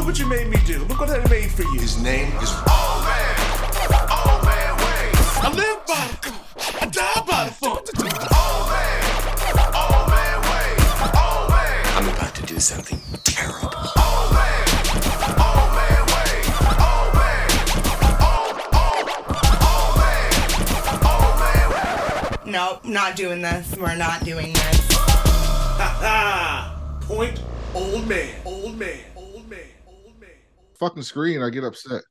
Look what you made me do. Look what I made for you. His name is Old man, old man Wayne. I live by the code. I die by the phone. Old man, old man Wayne. Old man, I'm about to do something terrible. old man, old man Wayne. Old man, old, old, old man, old man. Nope, not doing this. We're not doing this. Ah, point. Old man. Old man. Old man. Fucking screen, I get upset.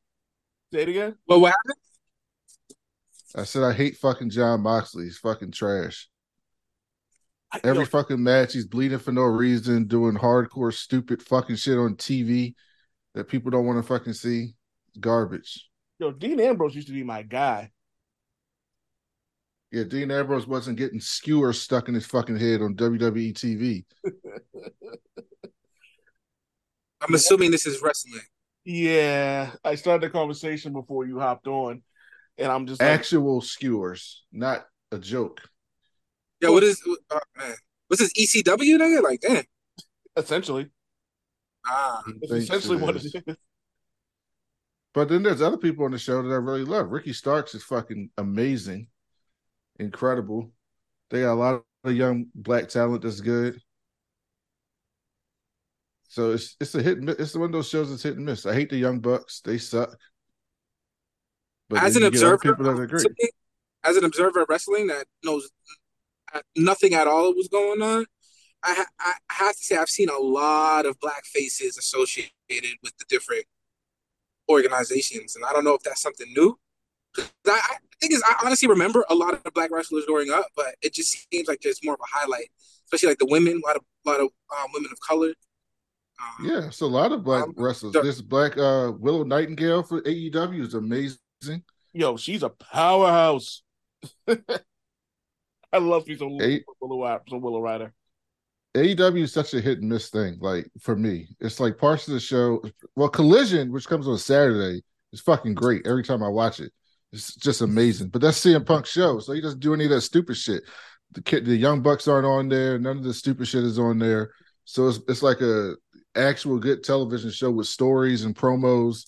Say it again. Well, what happened? I said I hate fucking Jon Moxley. He's fucking trash. I- Every yo, fucking match, he's bleeding for no reason, doing hardcore, stupid fucking shit on TV that people don't want to fucking see. Garbage. yo, Dean Ambrose used to be my guy. Yeah, Dean Ambrose wasn't getting skewers stuck in his fucking head on WWE TV. I'm assuming this is wrestling. Yeah, I started the conversation before you hopped on, and I'm just like, Actual skewers, not a joke. Yeah, what is? Oh, man, what's this ECW nigga? Like, damn. essentially, Ah, it's essentially it what it is. is. But then there's other people on the show that I really love. Ricky Starks is fucking amazing, incredible. They got a lot of young black talent that's good. So it's it's a hit. And miss. It's one of those shows that's hit and miss. I hate the young bucks; they suck. But as an you get other observer, people that are great. as an observer of wrestling that knows nothing at all was going on, I, I have to say I've seen a lot of black faces associated with the different organizations, and I don't know if that's something new. I, I think is I honestly remember a lot of the black wrestlers growing up, but it just seems like there's more of a highlight, especially like the women, a lot of a lot of um, women of color. Yeah, it's a lot of black Um, wrestlers. the- This black uh Willow Nightingale for AEW is amazing. Yo, she's a powerhouse. I love me some Eight. Willow, some Willow Rider. AEW is such a hit and miss thing. Like for me, it's like parts of the show. Well, Collision, which comes on Saturday, is fucking great. Every time I watch it, it's just amazing. But that's CM Punk's show, so he doesn't do any of that stupid shit. The kid, the Young Bucks aren't on there. None of the stupid shit is on there. So it's it's like a actual good television show with stories and promos,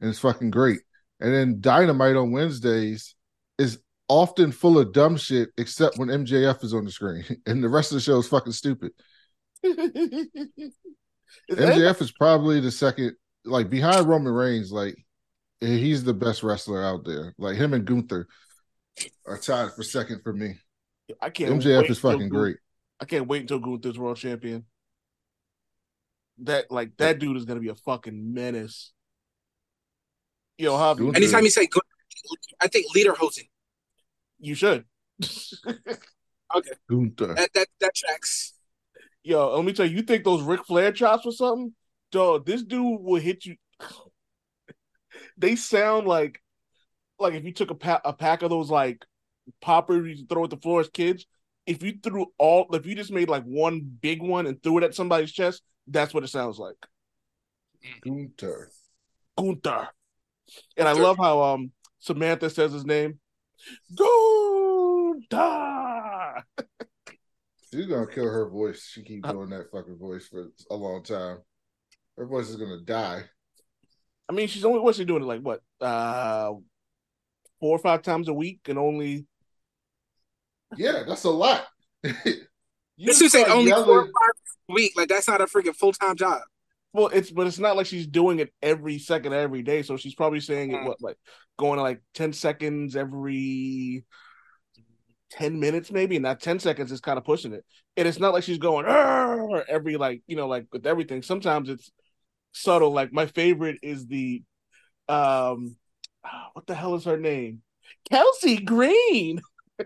and it's fucking great. And then Dynamite on Wednesdays is often full of dumb shit, except when MJF is on the screen, and the rest of the show is fucking stupid. Is MJF is probably the second, like behind Roman Reigns. Like he's the best wrestler out there. Like him and Gunther are tied for second for me. I can't. MJF is fucking great. I can't wait until Gunther's world champion. That like that dude is gonna be a fucking menace. Yo, Javi, Gunther- Anytime you say good, I think Lederhosen. you should. okay. Gunther. That that that tracks. Yo, let me tell you, you think those Ric Flair chops or something? Dog, this dude will hit you. they sound like like if you took a pa- a pack of those like poppers you throw at the floor as kids. If you threw all, if you just made like one big one and threw it at somebody's chest, that's what it sounds like. Gunther. Gunther. And I love how um Samantha says his name. Gunther. She's gonna kill her voice. She keep doing that fucking voice for a long time. Her voice is gonna die. I mean, she's only what's she doing it like what uh four or five times a week and only Yeah, that's a lot. You This is say only yelling- four or five a week. Like that's not a freaking full time job. well, it's but it's not like she's doing it every second every day. So she's probably saying it Mm. what like going to like ten seconds every ten minutes maybe, and that ten seconds is kind of pushing it. And it's not like she's going every like you know like with everything. Sometimes it's subtle. Like my favorite is the um what the hell is her name? Chelsea Green.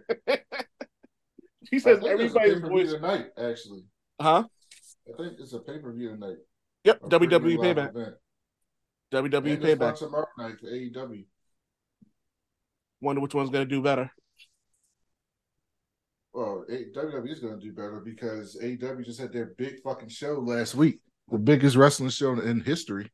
she says think there's a everybody's pay-per-view voice, tonight, actually. huh? I think it's a pay per view night. Yep, A WWE payback. event. WWE And payback. tomorrow night for AEW. Wonder which one's gonna do better. Well, WWE is going to do better because AEW just had their big fucking show last week, the biggest wrestling show in history,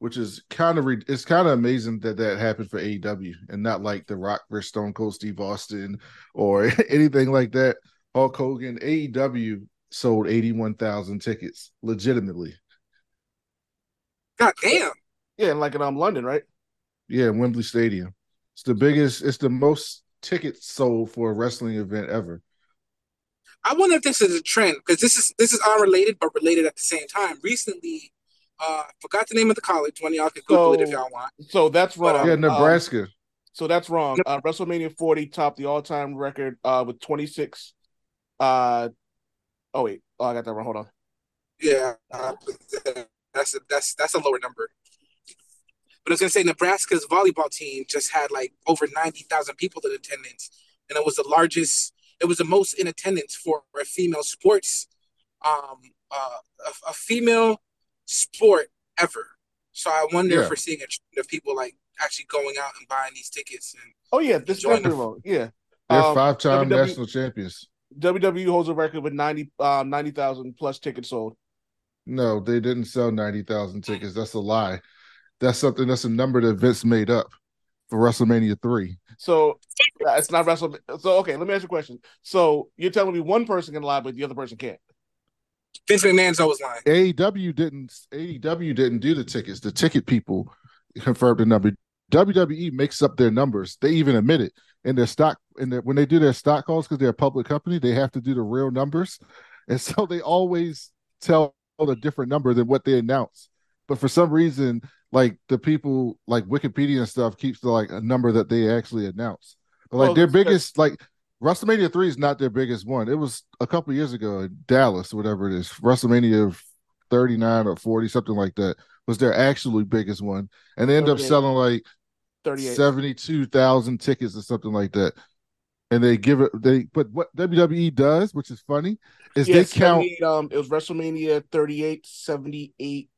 which is kind of re- it's kind of amazing that that happened for AEW and not like The Rock versus Stone Cold Steve Austin or anything like that. Hulk Hogan, AEW sold eighty one thousand tickets legitimately. God damn. Yeah, and like in um London, right? Yeah, Wembley Stadium. It's the biggest. It's the most tickets sold for a wrestling event ever. I wonder if this is a trend because this is this is unrelated but related at the same time. Recently, uh, forgot the name of the college. One of y'all can Google it if y'all want. So that's But, wrong. yeah, Um, Nebraska. so that's wrong. Uh, WrestleMania 40 topped the all-time record uh with 26. Uh oh wait, oh I got that wrong. Hold on. Yeah, uh, that's a, that's that's a lower number. But I was gonna say Nebraska's volleyball team just had like over ninety thousand people in attendance, and it was the largest. It was the most in attendance for a female sports, um, uh, a, a female sport ever. So I wonder Yeah. if we're seeing a trend of people like actually going out and buying these tickets. And Oh yeah, this is Join the- Yeah. They're Um, five-time WWE national champions. WWE holds a record with 90 um 90,000 plus tickets sold. No, they didn't sell ninety thousand tickets. That's a lie. That's something. That's a number that Vince made up for WrestleMania three. So uh, it's not Wrestle. So okay, let me ask you a question. So you're telling me one person can lie, but the other person can't. Vince McMahon's always lying. AEW didn't. AEW didn't do the tickets. The ticket people confirmed the number. WWE makes up their numbers. They even admit it in their stock. In their when they do their stock calls because they're a public company, they have to do the real numbers, and so they always tell a different number than what they announce. But for some reason, like the people like Wikipedia and stuff keeps the, like a number that they actually announce. But like Well, their biggest, like WrestleMania three is not their biggest one. It was a couple years ago in Dallas, whatever it is. WrestleMania thirty nine or forty, something like that, was their actually biggest one, and they end up 38. selling like 38. seventy two thousand tickets or something like that. And they give it they but what WWE does, which is funny, is Yeah, they count um it was WrestleMania 38, 78,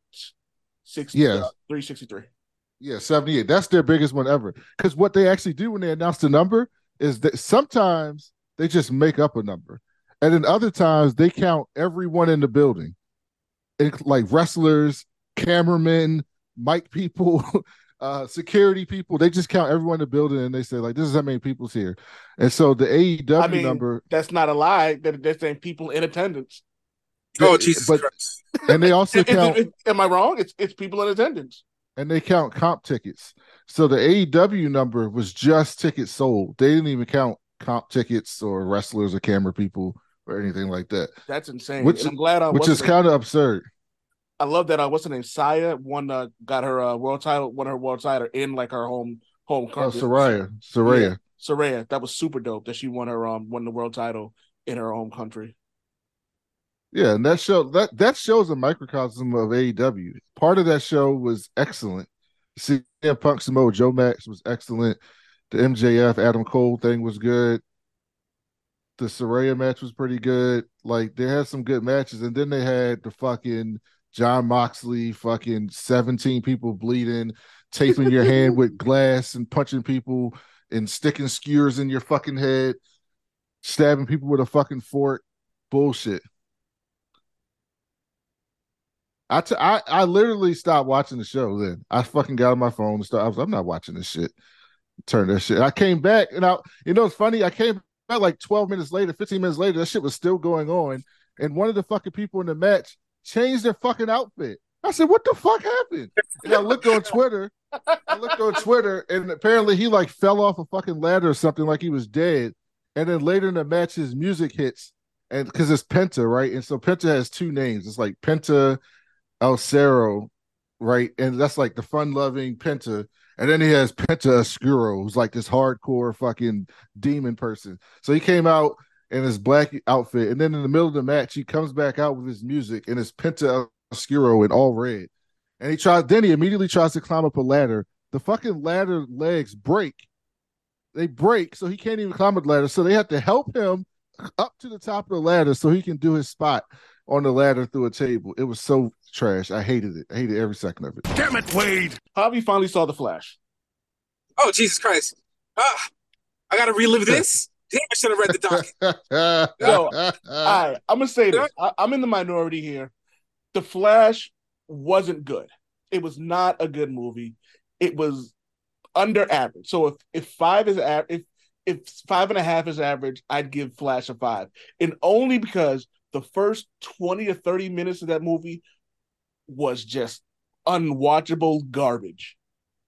60, Yeah. uh, 363. Yeah, 78. That's their biggest one ever. Because what they actually do when they announce the number is that sometimes they just make up a number. And then other times they count everyone in the building. Inc- like wrestlers, cameramen, mic people, uh, security people. They just count everyone in the building and they say, like, this is how many people's here. And so the AEW I mean, number, That's not a lie. That they're saying people in attendance. Oh Jesus but Christ! and they also Is- is- count is- am I wrong? It's it's people in attendance. and they count comp tickets. So the AEW number was just tickets sold. They didn't even count comp tickets or wrestlers or camera people or anything like that, That's insane. Which- And I'm glad. Uh, which is kind of absurd. I love that. Uh, what's her name? Saya won. Uh, got her uh, world title. Won her world title in like her home home Oh, country. Saraya, Saraya. Saraya. That was super dope. That she won her um won the world title in her home country. Yeah, and that show that that shows a microcosm of AEW. Part of that show was excellent. CM Punk Samoa Joe match was excellent. The MJF Adam Cole thing was good. The Saraya match was pretty good. Like they had some good matches, and then they had the fucking Jon Moxley, fucking seventeen people bleeding, taping your hand with glass and punching people and sticking skewers in your fucking head, stabbing people with a fucking fork. Bullshit. I, t- I I literally stopped watching the show. Then I fucking got on my phone and started. I was, I'm not watching this shit. Turn that shit. I came back and I, you know, it's funny. I came back like 12 minutes later, 15 minutes later. That shit was still going on, and one of the fucking people in the match changed their fucking outfit. I said, "What the fuck happened?" And I looked on Twitter. I looked on Twitter, and apparently he like fell off a fucking ladder or something, like he was dead. And then later in the match, his music hits, and because it's Penta, right? And so Penta has two names. It's like Penta El Zero, right? And that's like the fun loving Penta. And then he has Penta Oscuro, who's like this hardcore fucking demon person. So he came out in his black outfit. And then in the middle of the match, he comes back out with his music and his Penta Oscuro in all red. And he tries, then he immediately tries to climb up a ladder. The fucking ladder legs break. They break, so he can't even climb the ladder. So they have to help him up to the top of the ladder so he can do his spot on the ladder through a table. It was so trash. I hated it. I hated every second of it. Damn it, Wade. Javi finally saw the Flash. Oh Jesus Christ! Ah, I gotta relive this. Damn, I should have read the doc. Yo, All right, I'm gonna say this. I, I'm in the minority here. The Flash wasn't good. It was not a good movie. It was under average. So if if five is average, if if five and a half is average, I'd give Flash a five, and only because the first twenty to thirty minutes of that movie was just unwatchable garbage.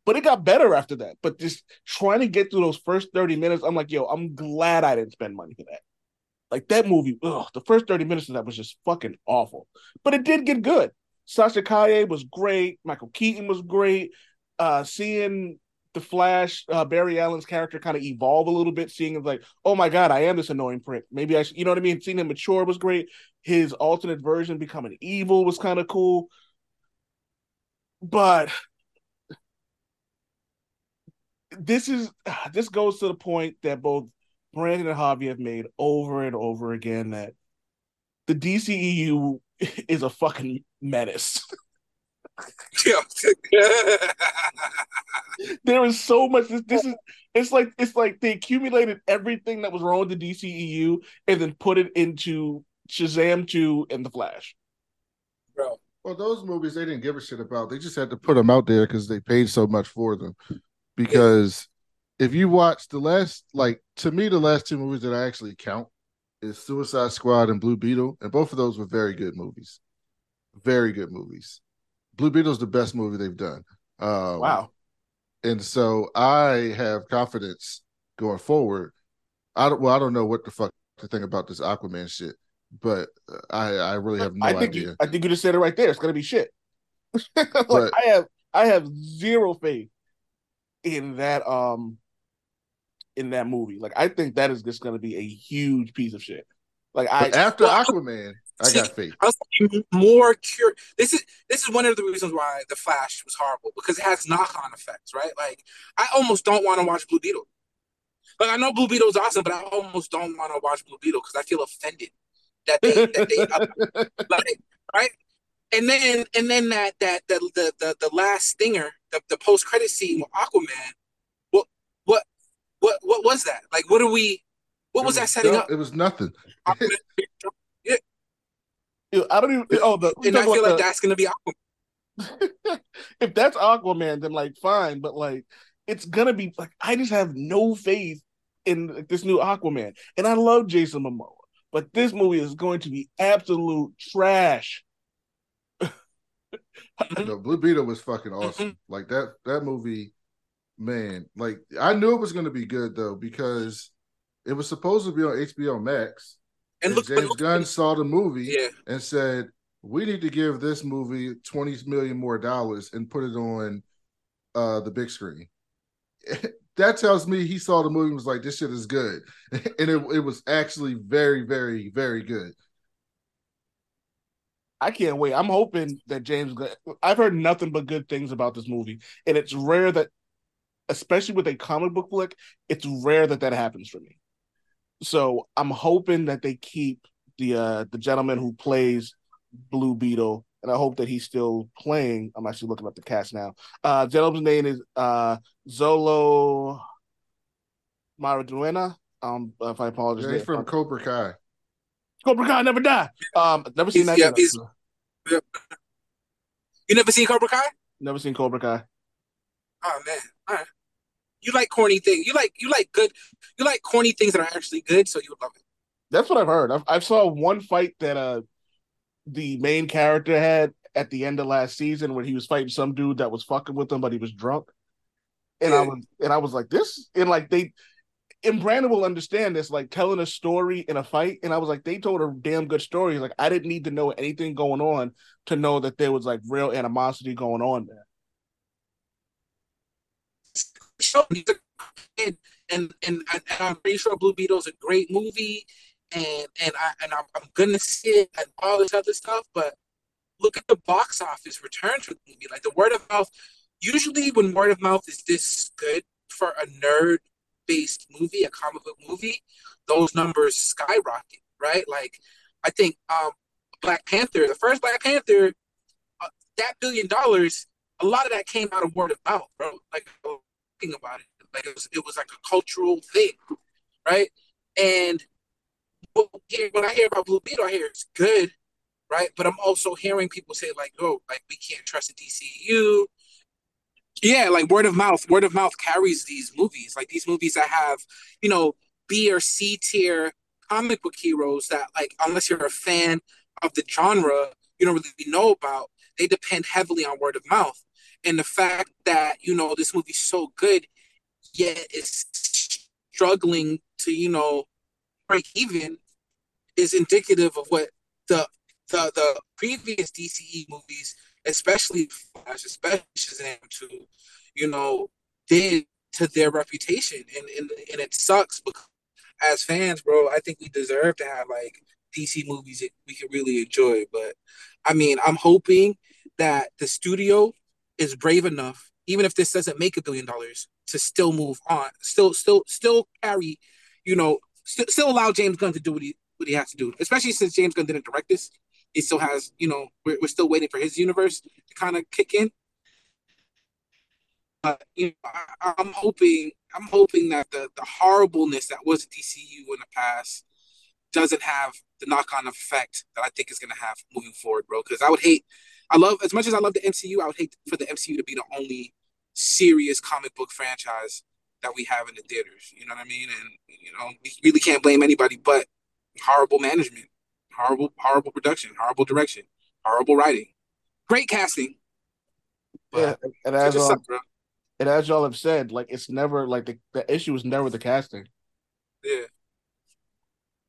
But it got better after that. But just trying to get through those first 30 minutes, I'm like, yo, I'm glad I didn't spend money for that. Like that movie, ugh, the first 30 minutes of that was just fucking awful. But it did get good. Sasha Calle was great. Michael Keaton was great. Uh, seeing the Flash, uh, Barry Allen's character kind of evolve a little bit, seeing him like, oh my god, I am this annoying prick. Maybe I, should, you know what I mean. Seeing him mature was great. His alternate version becoming evil was kind of cool. But this is this goes to the point that both Brandon and Javi have made over and over again that the DCEU is a fucking menace. there is so much. This, this is it's like it's like they accumulated everything that was wrong with the DCEU and then put it into Shazam two and the Flash. bro. Well, those movies they didn't give a shit about. They just had to put them out there because they paid so much for them. Because if you watch the last, like to me, the last two movies that I actually count is Suicide Squad and Blue Beetle, and both of those were very good movies. Very good movies. Blue Beetle's the best movie they've done. Um, Wow. and so I have confidence going forward. I don't. Well, I don't know what the fuck to think about this Aquaman shit, but I I really have no I think idea. you, I think you just said it right there. It's gonna be shit. like But- I have I have zero faith in that um in that movie. Like I think that is just gonna be a huge piece of shit. Like I But after well, Aquaman, I see, got faith. I was more curious. This is this is one of the reasons why the Flash was horrible because it has knock on effects, right? Like I almost don't want to watch Blue Beetle. Like I know Blue Beetle's awesome, but I almost don't want to watch Blue Beetle because I feel offended that they that they like right. And then and then that that the the the, the last stinger, the, the post credit scene with Aquaman. What what what what was that? Like what are we? What was It that setting no- up? It was nothing. Aquaman, I don't even oh the and I feel like the- that's gonna be Aquaman. if that's Aquaman, then like fine, but like it's gonna be like I just have no faith in like, this new Aquaman, and I love Jason Momoa, but this movie is going to be absolute trash. No, Blue Beetle was fucking awesome. Like that that movie, man. Like I knew it was going to be good though because it was supposed to be on HBO Max. And And look, James look- Gunn saw the movie yeah, and said, "We need to give this movie twenty million more dollars and put it on uh the big screen." that tells me he saw the movie and was like, "This shit is good," and it it was actually very, very, very good. I can't wait. I'm hoping that James. I've heard nothing but good things about this movie, and it's rare that, especially with a comic book flick, it's rare that that happens for me. So I'm hoping that they keep the uh the gentleman who plays Blue Beetle, and I hope that he's still playing. I'm actually looking up the cast now. Uh, gentleman's name is uh Xolo Maridueña. Um, if I apologize, Yeah, he's from Cobra Kai. Cobra Kai never die. Um, never seen He's- that. yeah, either. he's- you never seen Cobra Kai? Never seen Cobra Kai. Oh man, all right. You like corny things. You like you like good. You like corny things that are actually good, so you would love it. That's what I've heard. I've, I saw one fight that uh the main character had at the end of last season when he was fighting some dude that was fucking with him, but he was drunk. And I was and I was like, this and like they and Brandon will understand this, like telling a story in a fight. And I was like, they told a damn good story. Like I didn't need to know anything going on to know that there was like real animosity going on there. Show he's a kid, and and and I'm pretty sure Blue Beetle is a great movie, and and I and I'm, I'm gonna see it and all this other stuff. But look at the box office returns for the movie. Like the word of mouth. Usually, when word of mouth is this good for a nerd based movie, a comic book movie, those numbers skyrocket. Right? Like I think um Black Panther, the first Black Panther, uh, that billion dollars, a lot of that came out of word of mouth, bro. Like talking about it, like it was, it was like a cultural thing, right? And when I hear about Blue Beetle, I hear it's good, right? But I'm also hearing people say like, "Oh, like we can't trust the DCU." Yeah, like word of mouth. Word of mouth carries these movies. Like these movies that have, you know, B or C tier comic book heroes that, like, unless you're a fan of the genre, you don't really know about. they depend heavily on word of mouth. And the fact that, you know, this movie's so good, yet it's struggling to, you know, break even is indicative of what the the the previous DCE movies, especially Flash, especially Shazam 2, you know, did to their reputation. And and, and it sucks because as fans, bro, I think we deserve to have like DC movies that we can really enjoy. But I mean, I'm hoping that the studio is brave enough, even if this doesn't make a billion dollars, to still move on, still, still, still carry, you know, st- still allow James Gunn to do what he what he has to do. Especially since James Gunn didn't direct this, he still has, you know, we're, we're still waiting for his universe to kind of kick in. But you know, I, I'm hoping, I'm hoping that the the horribleness that was DCU in the past doesn't have the knock-on effect that I think is going to have moving forward, bro. Because I would hate, I love as much as I love the MCU, I would hate for the MCU to be the only serious comic book franchise that we have in the theaters. You know what I mean? And you know, we really can't blame anybody but horrible management, horrible, horrible production, horrible direction, horrible writing, great casting. Yeah, and as just um, and as y'all have said, like it's never like the, the issue is never the casting. Yeah,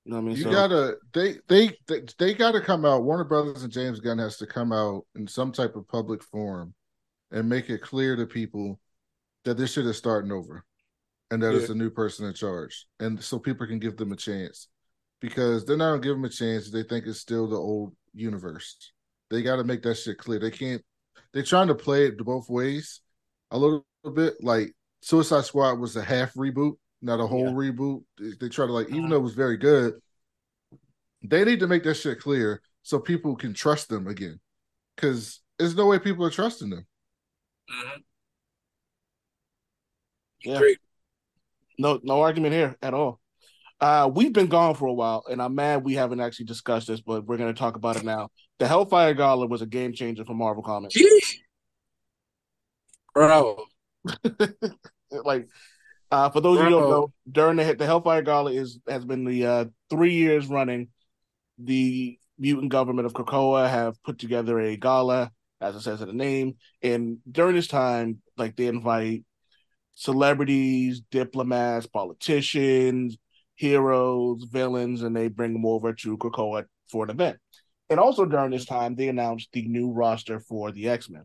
You know what I mean? You so, gotta they, they they they gotta come out. Warner Brothers and James Gunn has to come out in some type of public forum and make it clear to people that this shit is starting over and that it's a new person in charge. And so people can give them a chance. Because they're not gonna give them a chance they think it's still the old universe. They gotta make that shit clear. They can't they're trying to play it both ways a little bit. Like Suicide Squad was a half reboot, not a whole reboot. They, they try to like, even though it was very good, they need to make that shit clear so people can trust them again. Because there's no way people are trusting them. Mhm. Yeah. great. no no argument here at all. Uh, we've been gone for a while, and I'm mad we haven't actually discussed this, but we're going to talk about it now. The Hellfire Gala was a game changer for Marvel Comics. Jeez. Bro, like, uh, for those of you who don't know, during the the Hellfire Gala is has been the uh, three years running. The mutant government of Krakoa have put together a gala, as it says in the name, and during this time, like they invite celebrities, diplomats, politicians, heroes, villains, and they bring them over to Krakoa for an event. And also during this time, they announced the new roster for the X Men.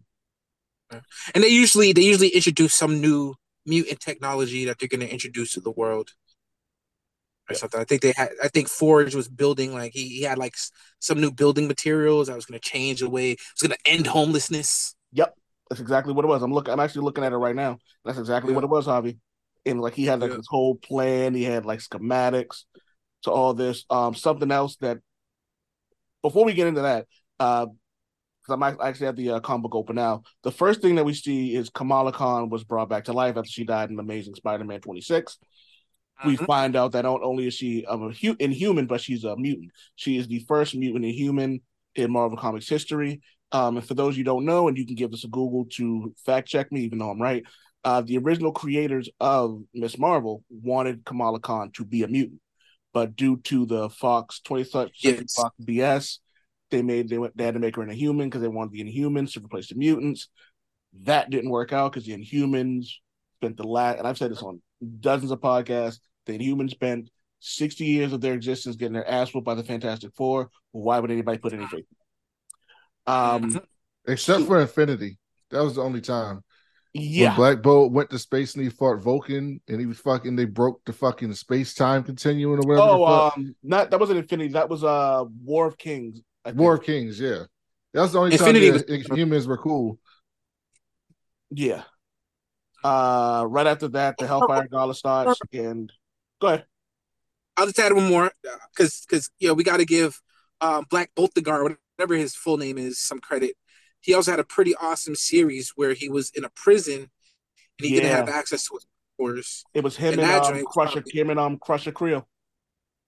and they usually they usually introduce some new mutant technology that they're going to introduce to the world or something. I think they had. I think Forge was building like he, he had like some new building materials that was going to change the way. It's going to end homelessness. Yep, that's exactly what it was. I'm looking. I'm actually looking at it right now. That's exactly Yeah. what it was, Javi. And like he had like Yeah. this whole plan. He had like schematics to all this. Um, something else that before we get into that, uh, because I'm actually at the uh, comic book open now. The first thing that we see is Kamala Khan was brought back to life after she died in Amazing Spider-Man 26. We Mhm. find out that not only is she a hu- inhuman, but she's a mutant. She is the first mutant inhuman in Marvel Comics history. Um, and for those you don't know, and you can give this a Google to fact check me, even though I'm right. Uh, the original creators of Miss Marvel wanted Kamala Khan to be a mutant, but due to the Fox 20th Century Yes. Fox BS, they made they went they had to make her an inhuman because they wanted the Inhumans to replace the mutants. That didn't work out because the Inhumans spent the last, and I've said this on dozens of podcasts. The Inhumans spent 60 years of their existence getting their ass whooped by the Fantastic Four. Why would anybody put any faith? Um. Except for Infinity. That was the only time. Yeah, When Black Bolt went to space and he fought Vulcan and he was fucking they broke the fucking space time continuum or whatever. Oh, um, not that wasn't Infinity. That was uh War of Kings. I think. War of Kings, yeah. That's the only Infinity time the humans were cool. Yeah. Uh, right after that, the Hellfire Gala starts, and go ahead. I'll just add one more because because you know we got to give um, Black Boltegar whatever his full name is some credit. He also had a pretty awesome series where he was in a prison and he didn't have access to his powers. It was him And and, that um, joint was Crusher, probably- him and um, Crusher Creel.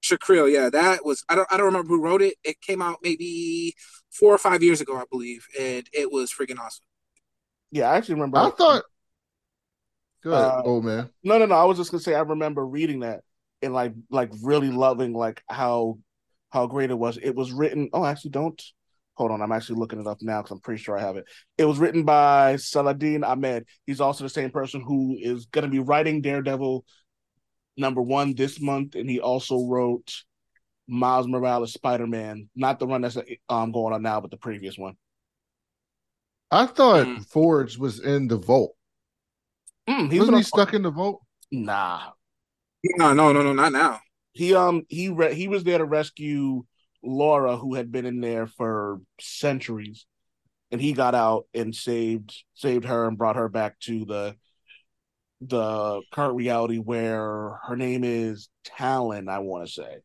Shakril, yeah, that was I don't I don't remember who wrote it. It came out maybe four or five years ago, I believe, and it was freaking awesome. Yeah, I actually remember. I thought Good, ahead, Uh, old man. No, no, no. I was just gonna say I remember reading that and like like really loving like how how great it was. It was written. Oh, actually, don't Hold on, I'm actually looking it up now because I'm pretty sure I have it. It was written by Saladin Ahmed. He's also the same person who is going to be writing Daredevil number one this month, and he also wrote Miles Morales Spider Man, not the one that's um going on now, but the previous one. I thought Mm. Forge was in the vault. Mm, he's Wasn't been he on- stuck in the vault? Nah, No, no, no, no, not now. he um he re- he was there to rescue Laura, who had been in there for centuries, and he got out and saved saved her and brought her back to the the current reality where her name is Talon. I want to say.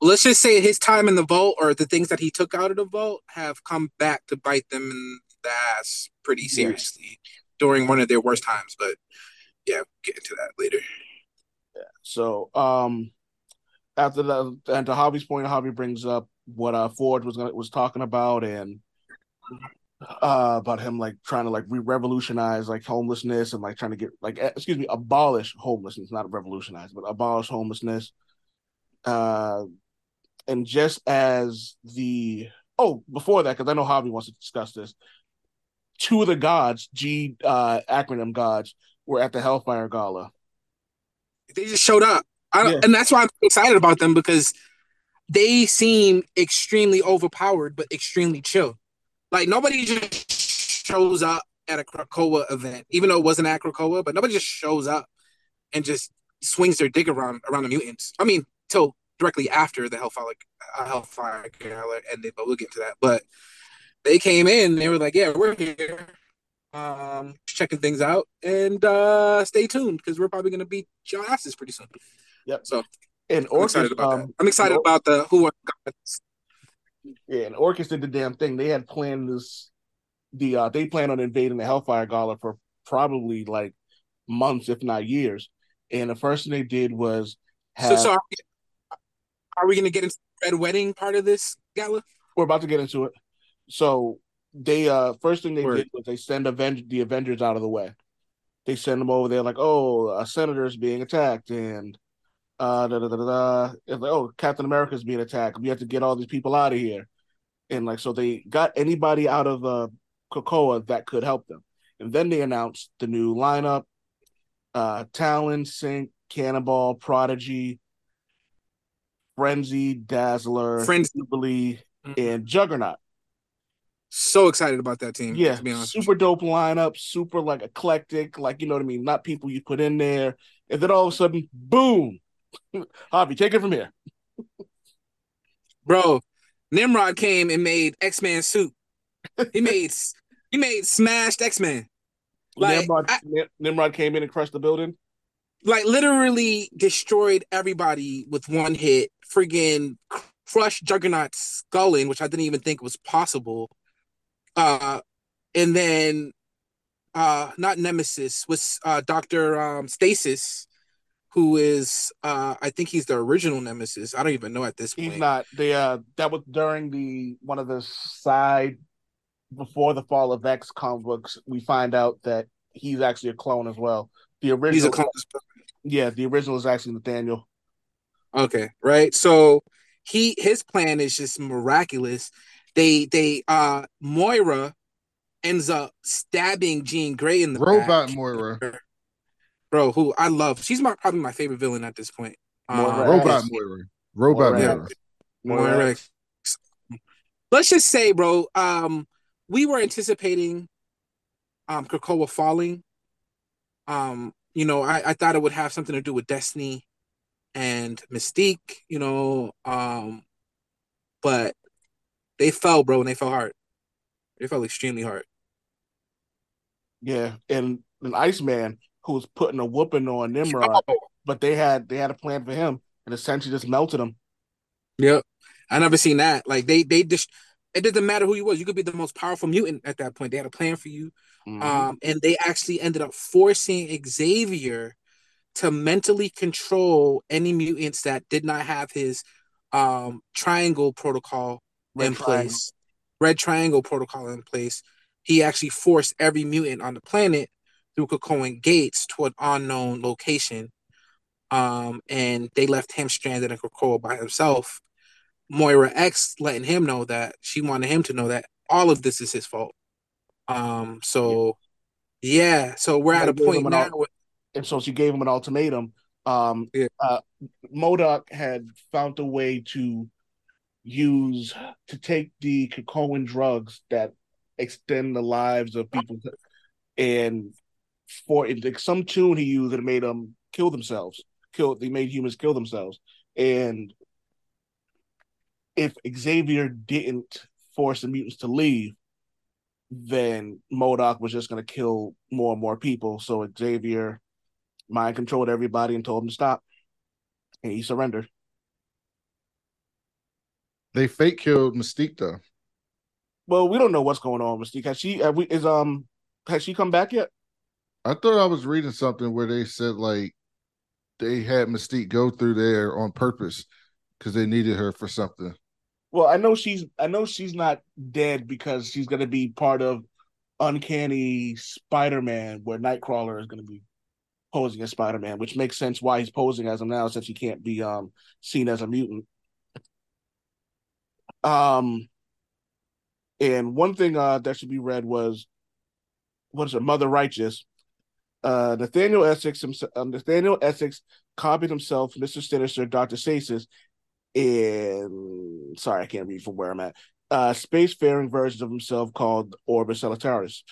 Well, let's just say his time in the vault or the things that he took out of the vault have come back to bite them in the ass pretty Yeah. seriously during one of their worst times. But yeah, we'll get into that later. Yeah. So, um, after the and to Javi's point, Javi brings up what uh Forge was gonna, was talking about and uh about him like trying to like re-revolutionize like homelessness and like trying to get like excuse me abolish homelessness, not revolutionize, but abolish homelessness. Uh, and just as the oh before that, because I know Javi wants to discuss this. Two of the gods, G uh acronym gods, were at the Hellfire Gala. They just showed up. I Yeah. And that's why I'm excited about them because they seem extremely overpowered, but extremely chill. Like nobody just shows up at a Krakoa event, even though it wasn't at Krakoa, but nobody just shows up and just swings their dick around around the mutants. I mean, till directly after the Hellfire uh, Hellfire Gala ended, but we'll get to that. But they came in, they were like, "Yeah, we're here." Um, checking things out and uh stay tuned because we're probably gonna beat your asses pretty soon. Yep. So And I'm excited about um. I'm excited about the who are Yeah, and Orchis did the damn thing. They had planned this. The uh, they planned on invading the Hellfire Gala for probably like months, if not years. And the first thing they did was so, have. so are, we, are we gonna get into the red wedding part of this gala? we're about to get into it. So they uh first thing they Word. did was they send Aven- the Avengers out of the way. They send them over there like, oh, a senator's being attacked, and uh, da, da, da, da. It's like, oh, Captain America's being attacked. We have to get all these people out of here, and like so they got anybody out of uh, Cocoa that could help them, and then they announced the new lineup: uh, Talon, Sync, Cannonball, Prodigy, Frenzy, Dazzler, Friends, Jubilee, Mhm. and Juggernaut. so excited about that team. Yeah, to be honest. super dope lineup, super like eclectic, like you know what I mean. Not people you put in there, and then all of a sudden, boom, Javi, take it from here. bro. Nimrod came and made X Men suit. He made he made smashed X Men. Like, Nimrod, I- Nimrod came in and crushed the building. like literally destroyed everybody with one hit. Friggin' crushed Juggernaut's skull in, which I didn't even think was possible. Uh, and then uh, not Nemesis was uh Doctor um, Stasis, who is uh I think he's the original Nemesis. I don't even know at this point. He's not. They uh, that was during the one of the side before the fall of X comic books. We find out that he's actually a clone as well. The original, He's a clone. yeah, the original is actually Nathaniel. Okay, right. So he his plan is just miraculous. They they uh Moira ends up stabbing Jean Grey in the Robot back. Moira. Bro, who I love. She's my probably my favorite villain at this point. Moira Uh, Robot X. Moira. Robot Moira Moira. Moira Let's just say, bro, um, we were anticipating um Krakoa falling. Um, you know, I, I thought it would have something to do with Destiny and Mystique, you know, um, but they fell, bro, and they fell hard. They fell extremely hard. Yeah, and an Iceman who was putting a whooping on Nimrod, Oh, but they had they had a plan for him and essentially just melted him. Yep. I never seen that. Like they they just it doesn't matter who you was. You could be the most powerful mutant at that point. They had a plan for you. Mhm. Um, and they actually ended up forcing Xavier to mentally control any mutants that did not have his um triangle protocol Red in Triangle. place. Red triangle protocol in place. He actually forced every mutant on the planet through Krakoan gates to an unknown location. Um, and they left him stranded in Krakoa by himself. Moira X letting him know that she wanted him to know that all of this is his fault. Um, so yeah, so we're at a point now. where- and so she gave him an ultimatum. Um, Yeah. uh, MODOK had found a way to use to take the cocoa drugs that extend the lives of people, and for like, some tune he used that made them kill themselves. Kill they made humans kill themselves, and if Xavier didn't force the mutants to leave, then MODOK was just going to kill more and more people. So Xavier mind controlled everybody and told him to stop, and he surrendered. They fake killed Mystique though. Well, we don't know what's going on, Mystique. Has she? Have we? Is um? Has she come back yet? I thought I was reading something where they said like they had Mystique go through there on purpose because they needed her for something. Well, I know she's. I know she's not dead because she's to be part of Uncanny Spider-Man, where Nightcrawler is to be posing as Spider-Man, which makes sense why he's posing as him now, since he can't be um seen as a mutant. Um, and one thing uh that should be read was what is it, Mother Righteous. Uh, Nathaniel Essex, himself, um, Nathaniel Essex copied himself, Mister Sinister, Doctor Stasis, in sorry, I can't read from where I'm at. Uh, spacefaring versions of himself called Orbis Stellaris.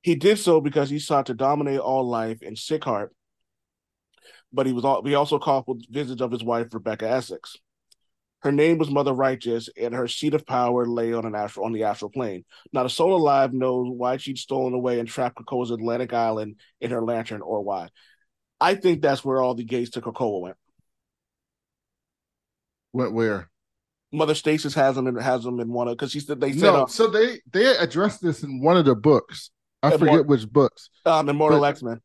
He did so because he sought to dominate all life in Sickheart, but he was all, he also caught with visits of his wife Rebecca Essex. Her name was Mother Righteous, and her seat of power lay on an astral on the astral plane. Not a soul alive knows why she'd stolen away and trapped Krakoa's Atlantic Island in her lantern, or why. I think that's where all the gates to Krakoa went. Went where? Mother Stasis has them and has them in one of because she said they said No, uh, so they they addressed this in one of the books. I Yeah, forget which books. um, Immortal X Men.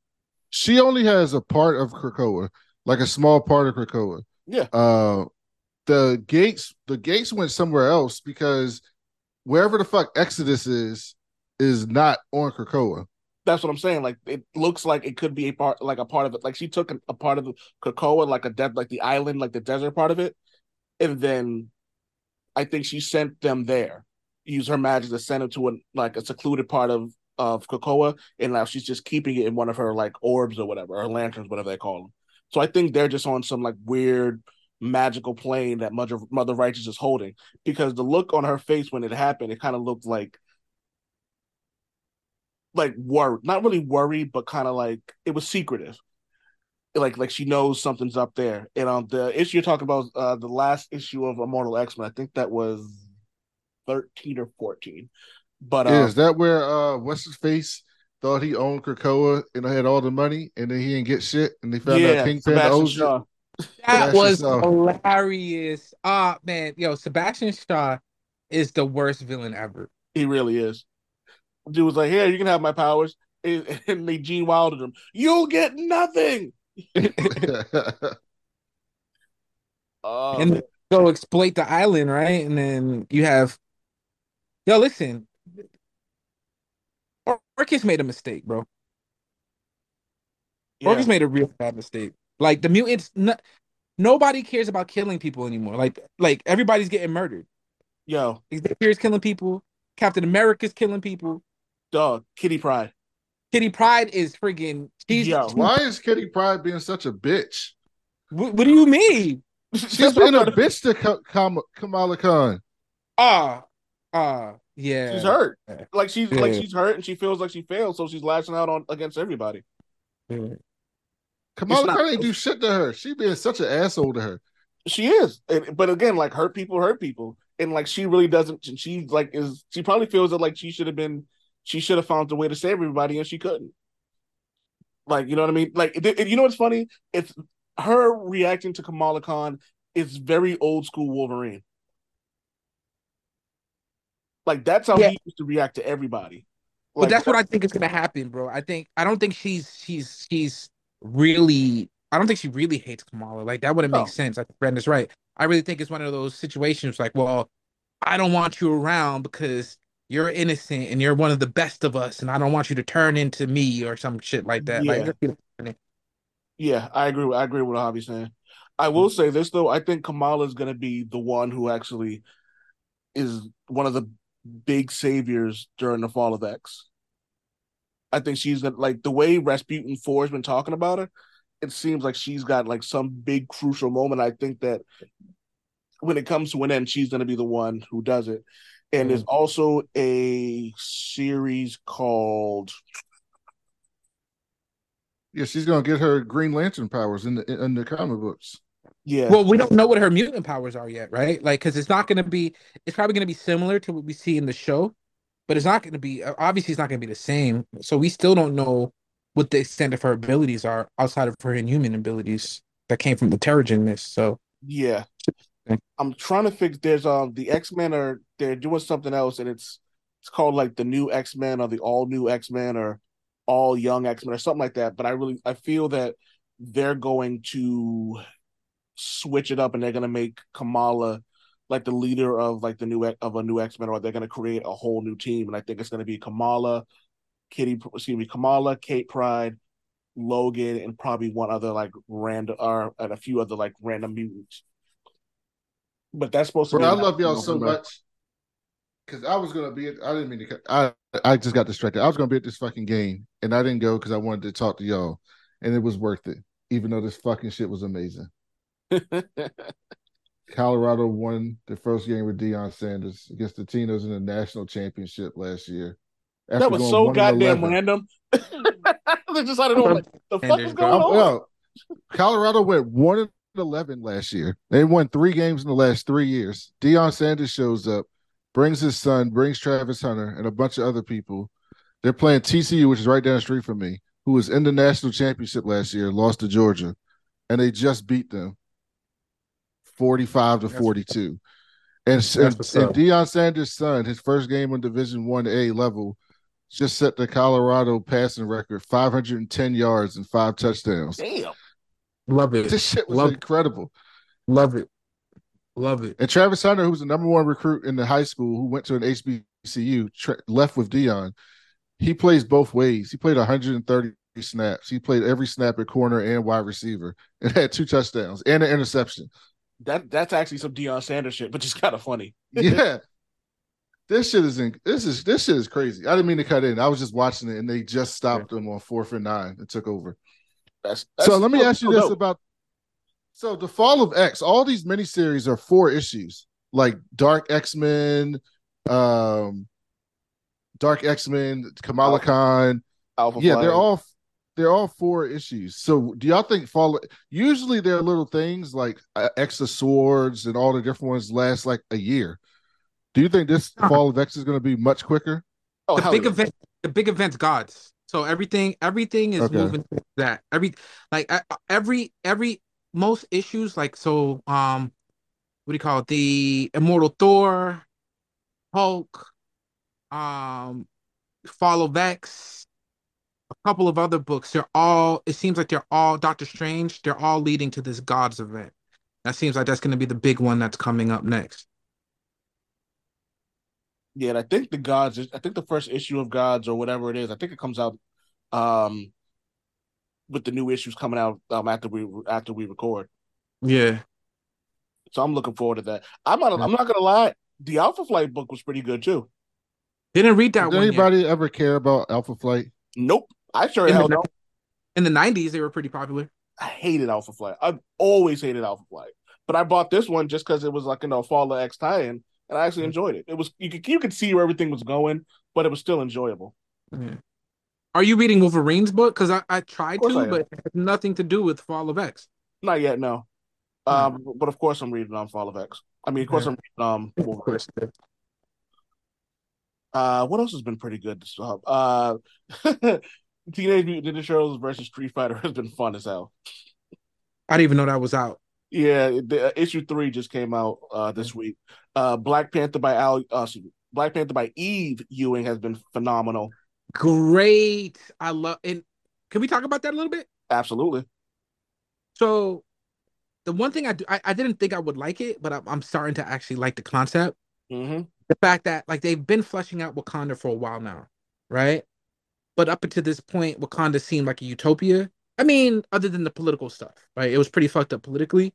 She only has a part of Krakoa, like a small part of Krakoa. Yeah. Uh, the gates the gates went somewhere else because wherever the fuck Exodus is is not on Krakoa. That's what I'm saying. Like it looks like it could be a part, like a part of it. Like she took a, a part of the Krakoa, like a dead, like the island, like the desert part of it, and then I think she sent them there. Use her magic to send them to a like a secluded part of of Krakoa, and now she's just keeping it in one of her like orbs or whatever, or lanterns, whatever they call them. So I think they're just on some like weird magical plane that Mother Mother Righteous is holding because the look on her face when it happened, it kind of looked like like worried, not really worried, but kind of like it was secretive. Like like she knows something's up there. And on the issue you're talking about, uh, the last issue of Immortal X Men, I think that was thirteen or fourteen. But Yeah, uh, is that where uh what's his face thought he owned Krakoa and had all the money and then he didn't get shit and they found yeah, out Kingpin owes? That was Shaw. hilarious. Ah, man, yo, Sebastian Shaw is the worst villain ever. He really is. Dude was like, "Here, you can have my powers," and and they Gene Wilder him. You'll get nothing. Oh, and man. go exploit the island, right? And then you have, yo, listen, Or- Orchis made a mistake, bro. yeah. Orchis made a real bad mistake. Like the mutants, no, nobody cares about killing people anymore. Like, like everybody's getting murdered. yo, Xavier's killing people. Captain America's killing people. dog, Kitty Pryde. Kitty Pryde is friggin' she's. Yo, Why is Kitty Pryde being such a bitch? What, what do you mean? She's been a bitch to Ka- Kam- Kamala Khan. Ah, ah, yeah. She's hurt. Like she's like she's hurt and she feels like she failed, so she's lashing out on against everybody. Yeah. Kamala not- Khan ain't do shit to her. She being such an asshole to her. She is, and, but again, like hurt people hurt people, and like she really doesn't. She like is she probably feels that like she should have been, she should have found a way to save everybody, and she couldn't. Like you know what I mean? Like it- it- you know what's funny? It's her reacting to Kamala Khan is very old school Wolverine. Like that's how Yeah. he used to react to everybody. But that's what I think is gonna happen, bro. I think I don't think she's she's she's really I don't think she really hates Kamala. Like that wouldn't make sense. I think Brenda's right. I really think it's one of those situations like, well, I don't want you around because you're innocent and you're one of the best of us, and I don't want you to turn into me or some shit like that. Yeah. Like Yeah, I agree. With, I agree with what Javi's saying. I will mm-hmm. say this though. I think Kamala is going to be the one who actually is one of the big saviors during the fall of X. I think she's gonna like the way Rasputin Four has been talking about her. It seems like she's got like some big crucial moment. I think that when it comes to an end, she's going to be the one who does it. And there's mm. also a series called Yeah, she's gonna get her Green Lantern powers in the in the comic books. yeah. Well, we don't know what her mutant powers are yet, right? Like, because it's not going to be. It's probably going to be similar to what we see in the show, but it's not going to be. Obviously, it's not going to be the same. So we still don't know what the extent of her abilities are outside of her inhuman abilities that came from the Terrigen mist. So Yeah. I'm trying to fix there's um the X-Men are they're doing something else and it's it's called like the new X-Men or the all new X-Men or all young X-Men or something like that. But I really I feel that they're going to switch it up and they're gonna make Kamala like the leader of like the new X- of a new X-Men or they're gonna create a whole new team. And I think it's gonna be Kamala, Kitty excuse me, Kamala, Kate Pryde, Logan, and probably one other like random or and a few other like random mutants. But that's supposed to Bro, be I love y'all so much. Cause I was gonna be at, I didn't mean to cut- I I just got distracted. I was gonna be at this fucking game and I didn't go because I wanted to talk to y'all. And it was worth it, even though this fucking shit was amazing. Colorado won the first game with Deion Sanders against the Tinos in the national championship last year. After that was so goddamn random. they just I don't know what the fuck is going I'm- on. well, Colorado went one and eleven last year. They won three games in the last three years. Deion Sanders shows up, brings his son, brings Travis Hunter, and a bunch of other people. They're playing TCU, which is right down the street from me, who was in the national championship last year, lost to Georgia, and they just beat them, forty-five to That's- forty-two. And, That's and, and. Deion Sanders' son, his first game on Division One A level, just set the Colorado passing record, five hundred and ten yards and five touchdowns. Damn. love it, This shit was Love- incredible. love it, love it. And Travis Hunter, who was the number one recruit in the high school, who went to an HBCU, tra- left with Deion. He plays both ways. He played 130 snaps. He played every snap at corner and wide receiver, and had two touchdowns and an interception. That that's actually some Deion Sanders shit, but just kind of funny. Yeah, this shit is in, this is this shit is crazy. I didn't mean to cut in. I was just watching it, and they just stopped them on fourth and nine and took over. That's, so let me that's ask you this dope. about so the fall of X, all these miniseries are four issues, like Dark X-Men, um Dark X-Men, Kamala Alpha- Khan. Alpha Yeah, Flight. they're all they're all four issues. So do y'all think fall usually there are little things like uh, X of Swords and all the different ones last like a year. Do you think this Uh-huh. fall of X is going to be much quicker? oh, the big event, the big event's gods. So everything, everything is Okay. moving that. Every like every every most issues like so um, what do you call it? The Immortal Thor, Hulk, um, Fall of X, a couple of other books. They're all. It seems like they're all Doctor Strange. They're all leading to this gods event. That seems like that's going to be the big one that's coming up next. Yeah, and I think the gods. I think the first issue of Gods or whatever it is. I think it comes out um with the new issues coming out um after we after we record. Yeah. So I'm looking forward to that. I'm not. I'm not gonna lie. The Alpha Flight book was pretty good too. Didn't read that Did one. yet. anybody ever care about Alpha Flight? Nope. I sure In hell the, don't. in the 90s, they were pretty popular. I hated Alpha Flight. I've always hated Alpha Flight. But I bought this one just because it was like you know Fall of X tie-in, and I actually enjoyed it. It was you could you could see where everything was going, but it was still enjoyable. Yeah. Are you reading Wolverine's book? Because I, I tried to, I but it has nothing to do with Fall of X. Not yet, no. Um, but of course I'm reading on Fall of X. I mean, of course Yeah. I'm reading um. Of course. Uh, what else has been pretty good? This uh, uh Teenage Mutant Ninja Turtles versus Street Fighter has been fun as hell. I didn't even know that was out. Yeah, the uh, issue three just came out uh this week. Uh, Black Panther by Al, uh, Black Panther by Eve Ewing has been phenomenal. Great. I love and can we talk about that a little bit? Absolutely. So the one thing I do I, I didn't think I would like it, but I'm, I'm starting to actually like the concept. hmm The fact that like they've been fleshing out Wakanda for a while now, right? But up until this point, Wakanda seemed like a utopia. I mean, other than the political stuff, right? It was pretty fucked up politically,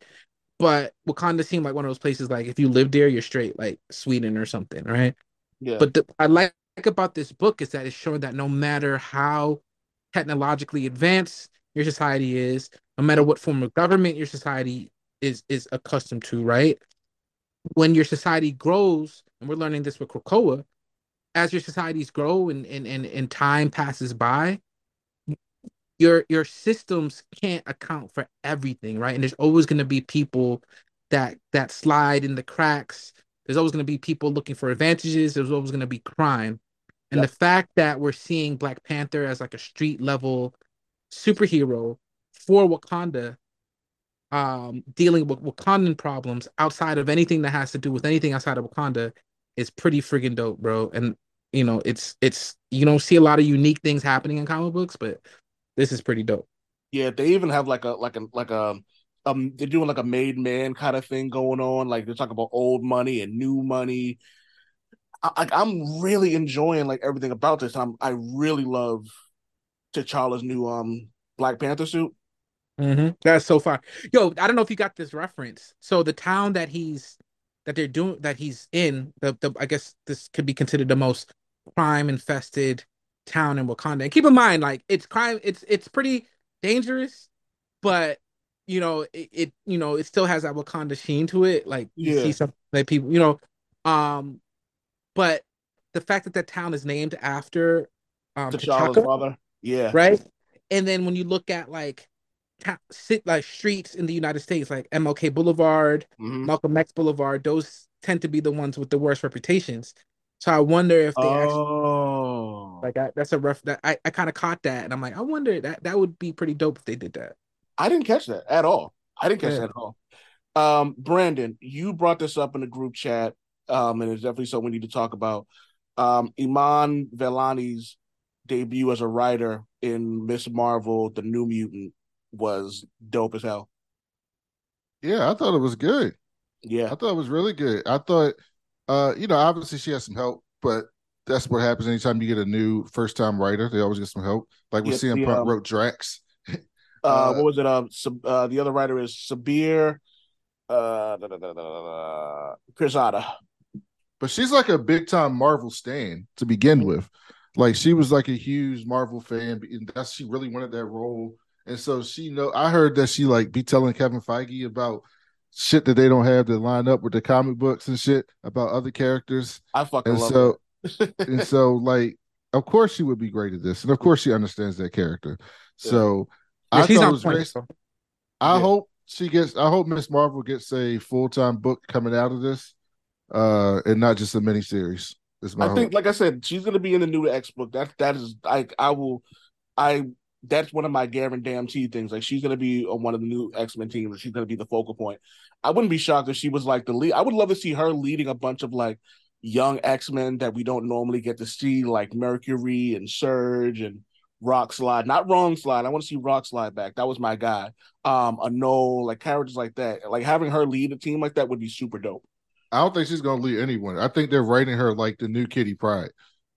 but Wakanda seemed like one of those places like if you live there, you're straight, like Sweden or something, right? Yeah. But the, I like about this book is that it's showing that no matter how technologically advanced your society is, no matter what form of government your society is is accustomed to, right? When your society grows, and we're learning this with Krakoa, as your societies grow and and and, and time passes by, your your systems can't account for everything, right? And there's always going to be people that that slide in the cracks. There's always going to be people looking for advantages. There's always going to be crime. And Yep. the fact that we're seeing Black Panther as like a street level superhero for Wakanda, um, dealing with Wakandan problems outside of anything that has to do with anything outside of Wakanda is pretty friggin' dope, bro. And you know, it's it's you don't see a lot of unique things happening in comic books, but this is pretty dope. Yeah, they even have like a like a like a um they're doing like a made man kind of thing going on. Like they're talking about old money and new money. I, like I'm really enjoying like everything about this. I'm I really love T'Challa's new um Black Panther suit. Mm-hmm. That's so far. Yo, I don't know if you got this reference. So the town that he's that they're doing that he's in, the, the I guess this could be considered the most crime infested town in Wakanda. And keep in mind, like it's crime, it's it's pretty dangerous, but you know, it, it you know, it still has that Wakanda sheen to it. Like you Yeah. see some like people, you know, um, but the fact that that town is named after um T'Challa's T'Chaka, father. Yeah. right? And then when you look at like ta- sit like streets in the United States, like MLK Boulevard, Mhm. Malcolm X Boulevard, those tend to be the ones with the worst reputations. So I wonder if they actually Oh. like I, that's a rough that I, I kind of caught that and I'm like I wonder that that would be pretty dope if they did that. I didn't catch that at all. I didn't catch Yeah. that at all. Um, Brandon, you brought this up in the group chat, um, and it's definitely something we need to talk about. Um, Iman Vellani's debut as a writer in Miss Marvel: The New Mutant was dope as hell. Yeah, I thought it was good. Yeah, I thought it was really good. I thought, uh, you know, obviously she has some help, but that's what happens anytime you get a new first time writer. They always get some help. Like Yeah, CM the, Punk um, wrote Drax. uh, Uh, what was it? Um, uh, the other writer is Sabir, uh, da, da, da, da, da, da, But she's like a big time Marvel stan to begin with. Like she was like a huge Marvel fan, and that's she really wanted that role. And so she know I heard that she like be telling Kevin Feige about shit that they don't have to line up with the comic books and shit about other characters. I fucking And love so it. and so like of course she would be great at this. And of course she understands that character. So Yeah, I she's thought it was point. great. so. I Yeah. hope she gets. I hope Miss Marvel gets a full time book coming out of this, uh, and not just a miniseries. Is my I hope. think, like I said, she's gonna be in the new X book. That that is, I I will, I that's one of my guarantee things. Like she's gonna be on one of the new X Men teams. She's gonna be the focal point. I wouldn't be shocked if she was like the lead. I would love to see her leading a bunch of like young X Men that we don't normally get to see, like Mercury and Surge and Rock Slide. Not Wrong Slide. I want to see Rock Slide back. That was my guy. Um, a no like characters like that. Like having her lead a team like that would be super dope. I don't think she's to lead anyone. I think they're writing her like the new Kitty Pryde.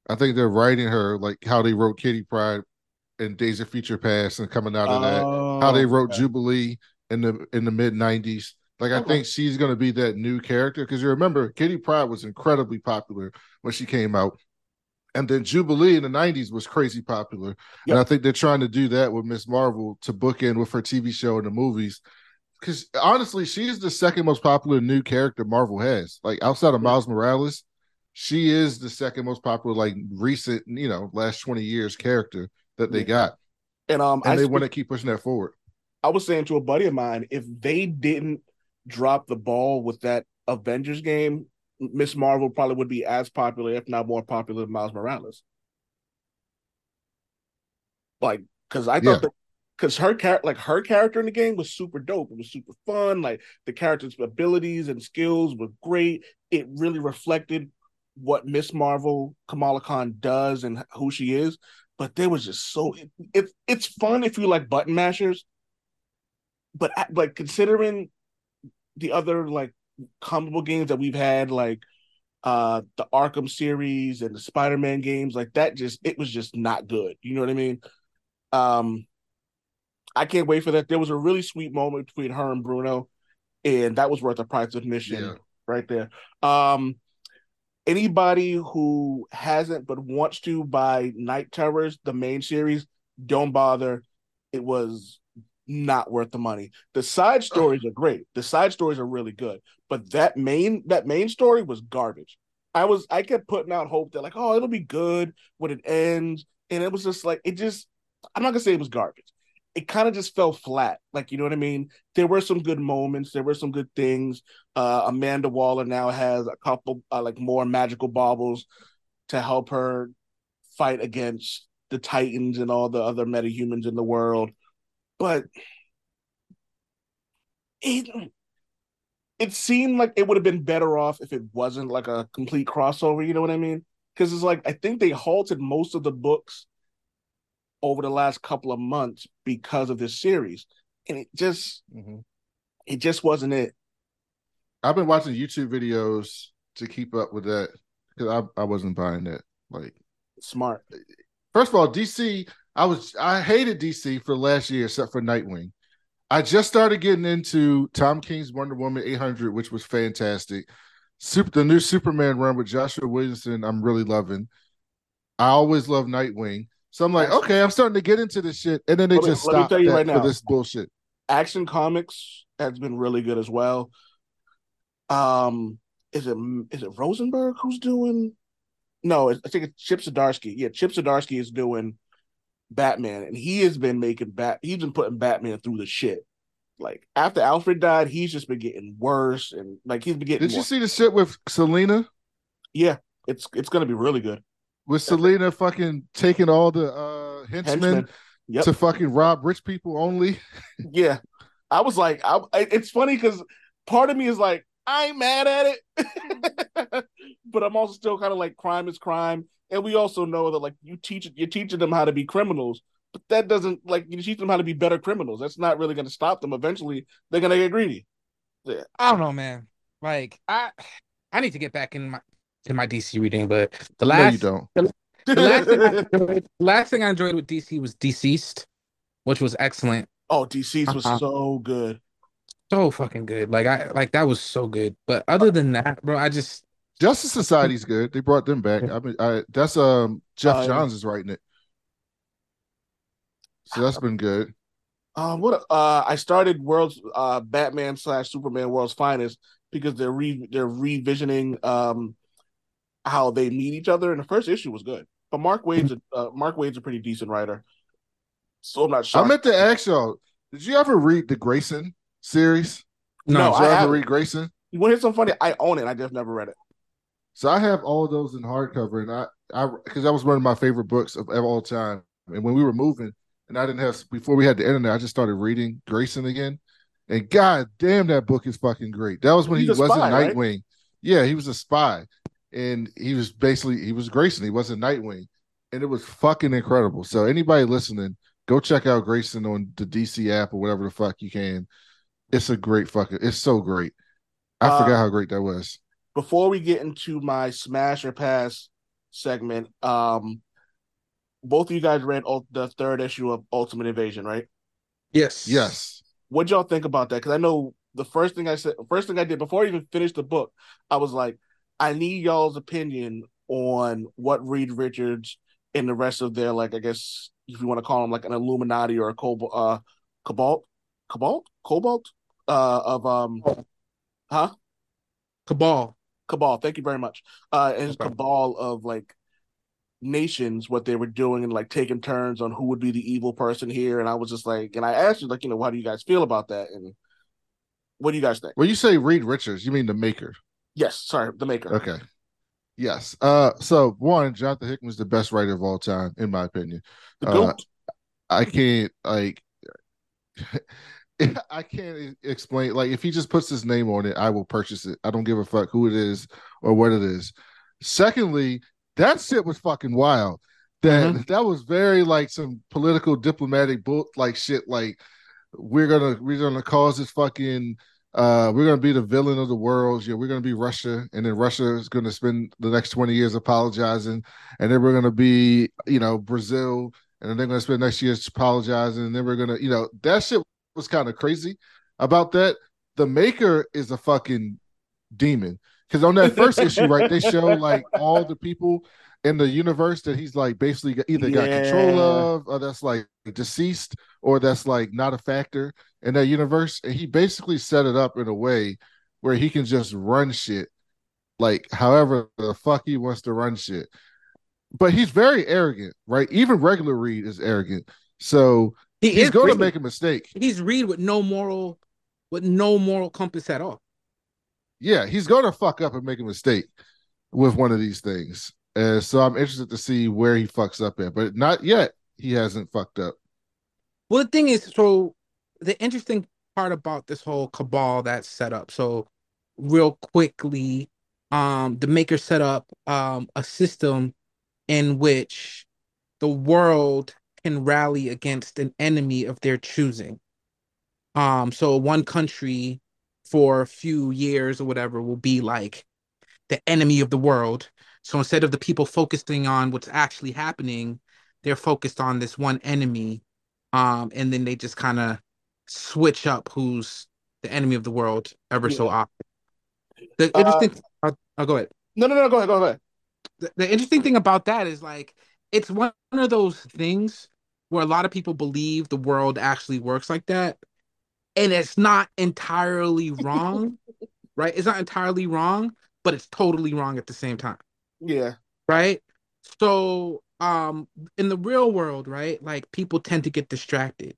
I think they're writing her like how they wrote Kitty Pryde in Days of Future Past and coming out of that. How they Oh, wrote okay. Jubilee in the in the mid '90s. Like I think she's going to be that new character because you remember Kitty Pryde was incredibly popular when she came out, and then Jubilee in the '90s was crazy popular. Yep. And I think they're trying to do that with Miss Marvel to book in with her TV show and the movies. Because honestly, she's the second most popular new character Marvel has. Like outside of Miles Morales, she is the second most popular, like recent, you know, last 20 years character that they got. And um, And I they want to keep pushing that forward. I was saying to a buddy of mine, if they didn't drop the ball with that Avengers game, Miss Marvel probably would be as popular, if not more popular than Miles Morales. Like, because I Yeah. thought that because her character, like her character in the game, was super dope. It was super fun. Like the character's abilities and skills were great. It really reflected what Miss Marvel Kamala Khan does and who she is. But there was just so it, it it's fun if you like button mashers but like considering the other like comparable games that we've had, like uh the Arkham series and the Spider-Man games, like that just it was just not good. You know what I mean? Um I can't wait for that. There was a really sweet moment between her and Bruno, and that was worth the price of admission Yeah. right there. Um, anybody who hasn't but wants to buy Knight Terrors, the main series, don't bother. It was not worth the money. The side stories are great. The side stories are really good, but that main that main story was garbage. I was I kept putting out hope that like, oh, it'll be good when it ends, and it was just like it just. I'm not gonna say it was garbage. It kind of just fell flat. Like you know what I mean. There were some good moments. There were some good things. Uh, Amanda Waller now has a couple uh, like more magical baubles to help her fight against the Titans and all the other metahumans in the world. But it it seemed like it would have been better off if it wasn't like a complete crossover, you know what I mean? Because it's like I think they halted most of the books over the last couple of months because of this series. And it just Mhm. it just wasn't it. I've been watching YouTube videos to keep up with that because I, I wasn't buying that. Like, Smart. first of all, DC, I was I hated DC for last year except for Nightwing. I just started getting into Tom King's Wonder Woman 800, which was fantastic. Super, the new Superman run with Joshua Williamson, I'm really loving. I always love Nightwing, so I'm like, okay, I'm starting to get into this shit, and then they Let just let me stopped tell you that right for this bullshit. Action Comics has been really good as well. Um, is it is it Rosenberg who's doing? No, I think it's Chip Zdarsky. Yeah, Chip Zdarsky is doing Batman, and he has been making bat. He's been putting Batman through the shit. Like after Alfred died, he's just been getting worse, and like he's been getting. Did you see the shit with Selina? Yeah, it's it's gonna be really good. With Selina fucking taking all the uh henchmen Henchmen. Yep. to fucking rob rich people only. Yeah, I was like, I, I- it's funny because part of me is like, I ain't mad at it, but I'm also still kind of like, crime is crime, and we also know that like you teach you're teaching them how to be criminals, but that doesn't like you teach them how to be better criminals. That's not really going to stop them. Eventually, they're going to get greedy. Yeah. I don't know, man. Like I, I need to get back in my in my DC reading, but the last no, you don't. the last thing I enjoyed, the last thing I enjoyed with DC was DCeased, which was excellent. oh, DC's was Uh-huh. so good. So fucking good. Like I like that was so good. But other than that, bro, I just Justice Society's good. They brought them back. I mean, I that's um Jeff Uh, Johns is writing it, so that's been good. Uh, what uh, I started World's uh Batman slash Superman World's Finest because they're re they're revisioning um how they meet each other, and the first issue was good. But Mark Waid's a, uh, Mark Waid's a pretty decent writer, so I'm not sure. I shocked. meant to ask y'all, did you ever read the Grayson series? No, no. Did I you ever haven't. read Grayson? you want to hear something funny? I own it. I just never read it. So I have all those in hardcover, and I, I, because that was one of my favorite books of, of all time. And when we were moving, and I didn't have before we had the internet, I just started reading Grayson again. And god damn, that book is fucking great. That was when He's he wasn't spy, right? Nightwing. Yeah, he was a spy, and he was basically he was Grayson. He wasn't Nightwing, and it was fucking incredible. So anybody listening, go check out Grayson on the DC app or whatever the fuck you can. It's a great fucking. It's so great. I Uh, forgot how great that was. Before we get into my smash or pass segment, um, both of you guys read ul- the third issue of Ultimate Invasion, right? yes. Yes. What'd y'all think about that? Because I know the first thing I said, first thing I did before I even finished the book, I was like, I need y'all's opinion on what Reed Richards and the rest of their, like, I guess if you want to call them like an Illuminati or a Cobalt, uh, Cobalt, Cobalt, Cobalt, uh, of um, huh? Cabal. Cabal. Thank you very much. Uh, and Okay. cabal of like nations, what they were doing and like taking turns on who would be the evil person here. And I was just like, and I asked you, like, you know, how do you guys feel about that? And what do you guys think? When you say Reed Richards, you mean the maker. Yes, sorry, the maker. Okay. Yes. Uh so one, Jonathan Hickman's the best writer of all time, in my opinion. The Uh. I can't like I can't explain like if he just puts his name on it, I will purchase it. I don't give a fuck who it is or what it is. Secondly, that shit was fucking wild. That Mm-hmm. that was very like some political diplomatic bull like shit like we're gonna we're gonna cause this fucking uh we're gonna be the villain of the world yeah we're gonna be russia and then russia is gonna spend the next 20 years apologizing and then we're gonna be you know brazil and then they're gonna spend next year apologizing, and then we're gonna, you know, that shit was kind of crazy about that. The maker is a fucking demon because on that first issue, right, they show like all the people in the universe that he's like basically either got control of, or that's like deceased, or that's like not a factor in that universe. And he basically set it up in a way where he can just run shit like however the fuck he wants to run shit. But he's very arrogant, right? Even regular Reed is arrogant. So He he's going to make a mistake. He's Reed with no moral, with no moral compass at all. Yeah, he's going to fuck up and make a mistake with one of these things. And so I'm interested to see where he fucks up at, but not yet. He hasn't fucked up. Well, the thing is, so the interesting part about this whole cabal that's set up. So, real quickly, um, the maker set up um a system in which the world can rally against an enemy of their choosing. Um, so one country for a few years or whatever will be like the enemy of the world. So instead of the people focusing on what's actually happening, they're focused on this one enemy um, and then they just kind of switch up who's the enemy of the world ever so often. The Uh, interesting, I'll, I'll go ahead. No, no, no. Go ahead. Go ahead. The, the interesting thing about that is like it's one of those things where a lot of people believe the world actually works like that, and it's not entirely wrong, right? It's not entirely wrong, but it's totally wrong at the same time Yeah. right? So um in the real world right like people tend to get distracted.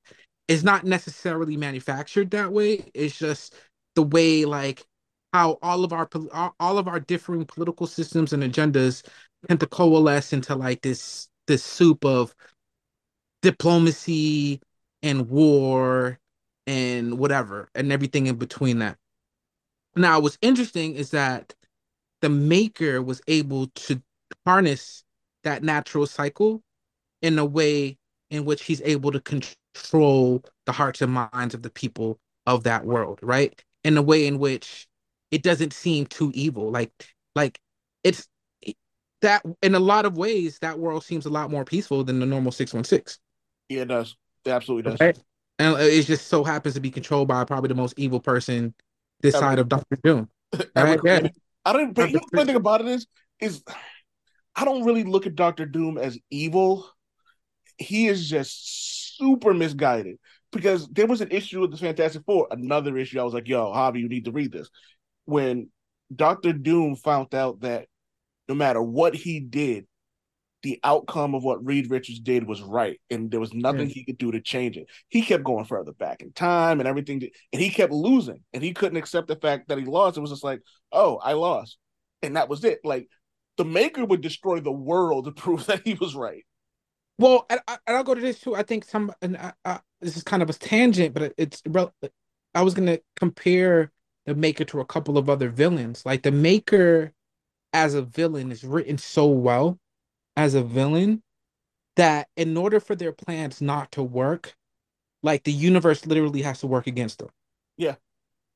It's not necessarily manufactured that way. It's just the way like how all of our all of our differing political systems and agendas tend to coalesce into like this this soup of diplomacy and war and whatever and everything in between that. Now what's interesting is that the maker was able to harness that natural cycle in a way in which he's able to control the hearts and minds of the people of that world right in a way in which it doesn't seem too evil like like it's that in a lot of ways that world seems a lot more peaceful than the normal 616 Yeah, it does. It absolutely does. right? and uh, it just so happens to be controlled by probably the most evil person this Ever. side of Doctor Doom right? Yeah. I don't. But you know, the funny thing about it is, is I don't really look at Doctor Doom as evil. He is just super misguided because there was an issue with the Fantastic Four. Another issue. I was like, "Yo, Javi, you need to read this." When Doctor Doom found out that no matter what he did, the outcome of what Reed Richards did was right, and there was nothing he could do to change it. He kept going further back in time and everything, and he kept losing, and he couldn't accept the fact that he lost. It was just like, oh, I lost, and that was it. Like the Maker would destroy the world to prove that he was right. Well, and, I- and I'll go to this too. I think some, and I, I, this is kind of a tangent, but it's. I was gonna compare the Maker to a couple of other villains. Like the Maker, as a villain, is written so well as a villain that in order for their plans not to work, like the universe literally has to work against them. Yeah.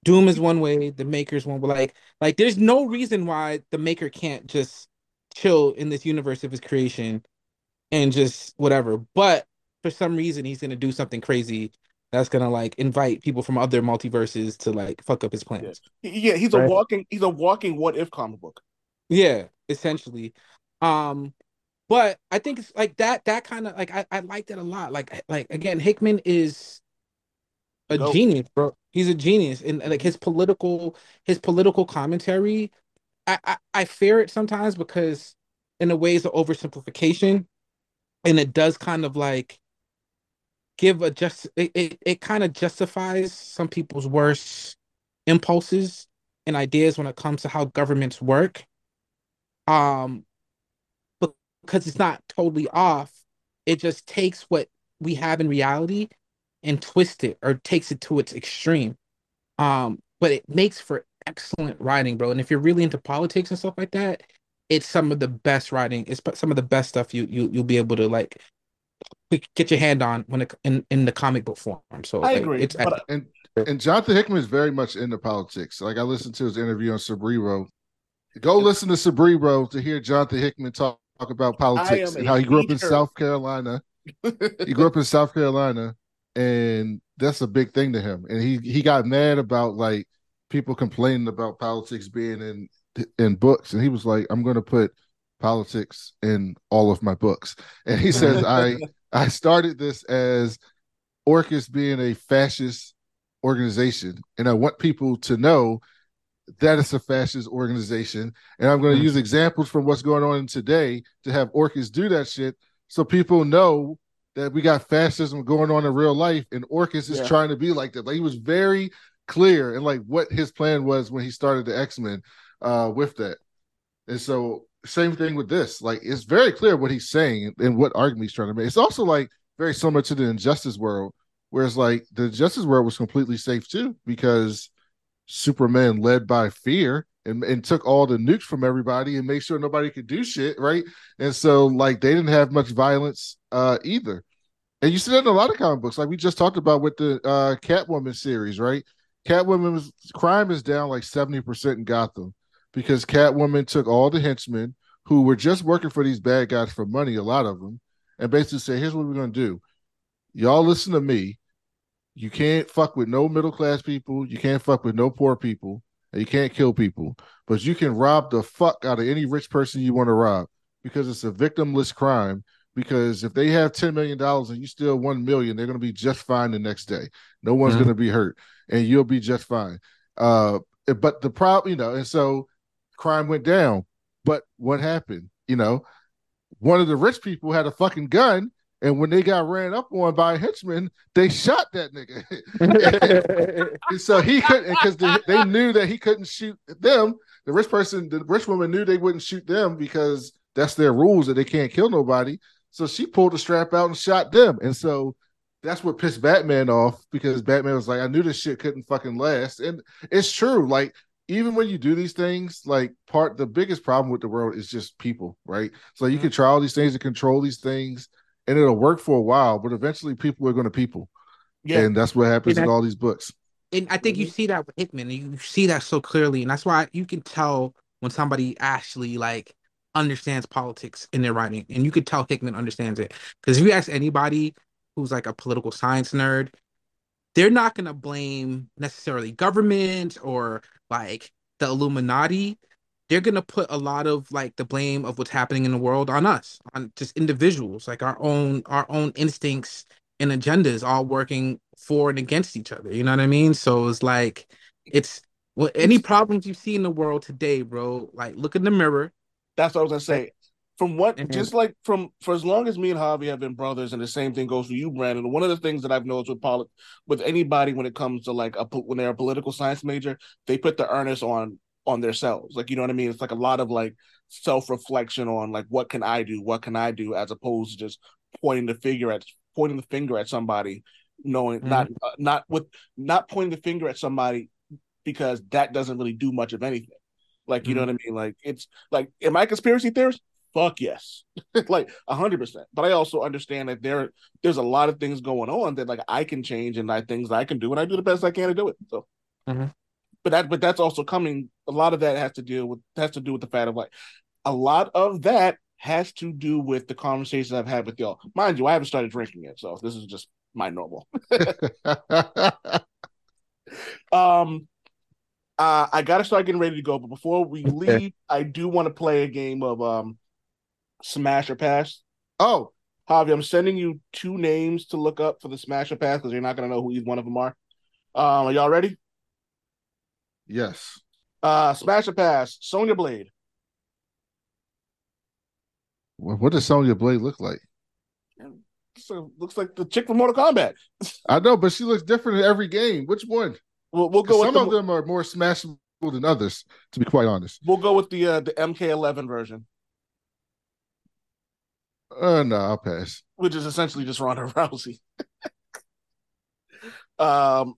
Doom is one way, the Maker's one, but like, like there's no reason why the Maker can't just chill in this universe of his creation and just whatever. But for some reason, he's gonna do something crazy that's gonna like invite people from other multiverses to like fuck up his plans. He- Yeah, he's a walking, he's a walking what if comic book. Yeah, essentially. Um, but I think it's like that. That kind of like I I like that a lot. Like like again, Hickman is a Nope. genius, bro. He's a genius, and like his political his political commentary. I I, I fear it sometimes because in a way it's an oversimplification, and it does kind of like give a just it it, it kind of justifies some people's worst impulses and ideas when it comes to how governments work um because it's not totally off. It just takes what we have in reality and twists it or takes it to its extreme. Um but it makes for excellent writing bro. And if you're really into politics and stuff like that it's some of the best writing. It's some of the best stuff you, you you'll be able to like get your hand on when it in in the comic book form. So I like, agree, it's but And and Jonathan Hickman is very much into politics. Like I listened to his interview on Cerebro. Go listen to Cerebro to hear Jonathan Hickman talk, talk about politics and how he grew up in. South Carolina he grew up in South Carolina, and that's a big thing to him. And he he got mad about like people complaining about politics being in in books, and he was like, "I'm going to put politics in all of my books." And he says, "I I started this as Orchis being a fascist organization, and I want people to know." That it's a fascist organization, and I'm going to Mhm. use examples from what's going on today to have Orchis do that shit, so people know that we got fascism going on in real life, and Orchis is Yeah. trying to be like that. Like he was very clear and like what his plan was when he started the X Men uh, with that. And so, same thing with this. Like it's very clear what he's saying and, and what argument he's trying to make. It's also like very similar to the Injustice world, whereas like the Justice world was completely safe too because Superman led by fear. And, and took all the nukes from everybody and made sure nobody could do shit, right? And so, like, they didn't have much violence uh, either. And you see that in a lot of comic books, like we just talked about with the uh, Catwoman series, right? Catwoman's crime is down like 70% in Gotham because Catwoman took all the henchmen who were just working for these bad guys for money, a lot of them, and basically said, here's what we're to do. Y'all listen to me. You can't fuck with no middle class people. You can't fuck with no poor people. And you can't kill people. But you can rob the fuck out of any rich person you want to rob because it's a victimless crime because if they have $10 million and you steal 1 million they're going to be just fine the next day no one's Mhm. going to be hurt and you'll be just fine uh but the problem you know and so crime went down but what happened you know one of the rich people had a fucking gun and when they got ran up on by a henchman they shot that nigga so he couldn't because they, they knew that he couldn't shoot them the rich person the rich woman knew they wouldn't shoot them because that's their rules that they can't kill nobody so she pulled the strap out and shot them. And so that's what pissed Batman off because Batman was like, I knew this shit couldn't fucking last. And it's true. Like, even when you do these things, like part the biggest problem with the world is just people, right? So you mm-hmm. can try all these things and control these things, and it'll work for a while, but eventually people are gonna people. Yeah, And that's what happens in all these books. and I think you see that with Hickman, and you see that so clearly, and that's why you can tell when somebody actually like understands politics in their writing, and you could tell Hickman understands it. Because if you ask anybody who's like a political science nerd, they're not gonna blame necessarily government or like the Illuminati. They're gonna put a lot of like the blame of what's happening in the world on us, on just individuals, like our own our own instincts and agendas all working for and against each other. You know what I mean? So it's like it's well, any problems you see in the world today, bro. Like look in the mirror. that's what I was gonna say. From what, Mhm. just like from for as long as me and Javi have been brothers, and the same thing goes for you, Brandon. One of the things that I've noticed with polit- with anybody when it comes to like a when they're a political science major, they put the earnest on on themselves. Like you know what I mean? It's like a lot of like self reflection on like what can I do, what can I do, as opposed to just pointing the finger at pointing the finger at somebody, knowing not uh, not with not pointing the finger at somebody because that doesn't really do much of anything. Like you know what I mean? Like it's like am I conspiracy theorist? Fuck yes, like a hundred percent. But I also understand that there there's a lot of things going on that like I can change and like things I can do, and I do the best I can to do it. So, Mhm. But that but that's also coming. A lot of that has to deal with has to do with the fact of like a lot of that has to do with the conversations I've had with y'all. Mind you, I haven't started drinking yet, so this is just my normal. Um, uh, I gotta start getting ready to go, but before we leave, I do want to play a game of um, Smash or Pass. oh, Javi, I'm sending you two names to look up for the Smash or Pass because you're not gonna know who either one of them are. Um, are y'all ready? Yes. Uh, Smash or Pass, Sonya Blade. What, what does Sonya Blade look like? So looks like the chick from Mortal Kombat. I know, but she looks different in every game. Which one? We'll, we'll go with some the, of them are more smashable than others, to be quite honest. we'll go with the uh, the MK11 version, Uh, no, I'll pass. which is essentially just Ronda Rousey. um,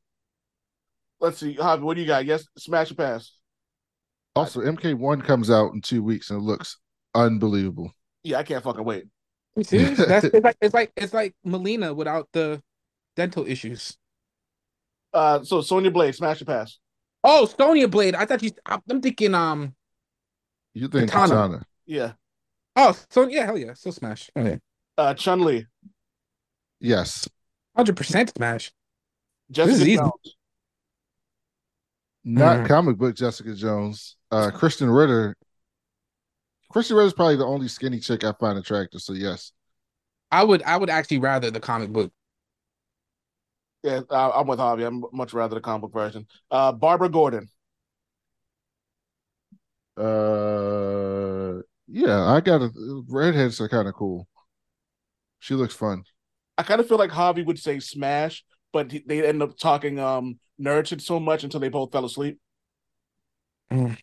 let's see, Javi, what do you got? Yes, Smash or Pass. Also, MK1 comes out in two weeks and it looks unbelievable. Yeah, I can't fucking wait. You serious? That's it's like it's like it's like Melina without the dental issues. Uh, so Sonya Blade, Smash or Pass. Oh, Sonya Blade. I thought you. I'm thinking. Um. You think Katana. Katana? Yeah. Oh, so yeah, hell yeah. So Smash. Oh yeah. Uh, Chun Li. Yes. Hundred percent smash. Jessica is easy. Jones. Not Mhm. comic book Jessica Jones. Uh Krysten Ritter. Krysten Ritter is probably the only skinny chick I find attractive. So yes. I would I would actually rather the comic book. Yeah, uh, I'm with Javi. I'm much rather the comic book version. Uh, Barbara Gordon. Uh yeah, I got a redheads are kind of cool. She looks fun. I kind of feel like Javi would say Smash, but they end up talking um nerd shit so much until they both fell asleep.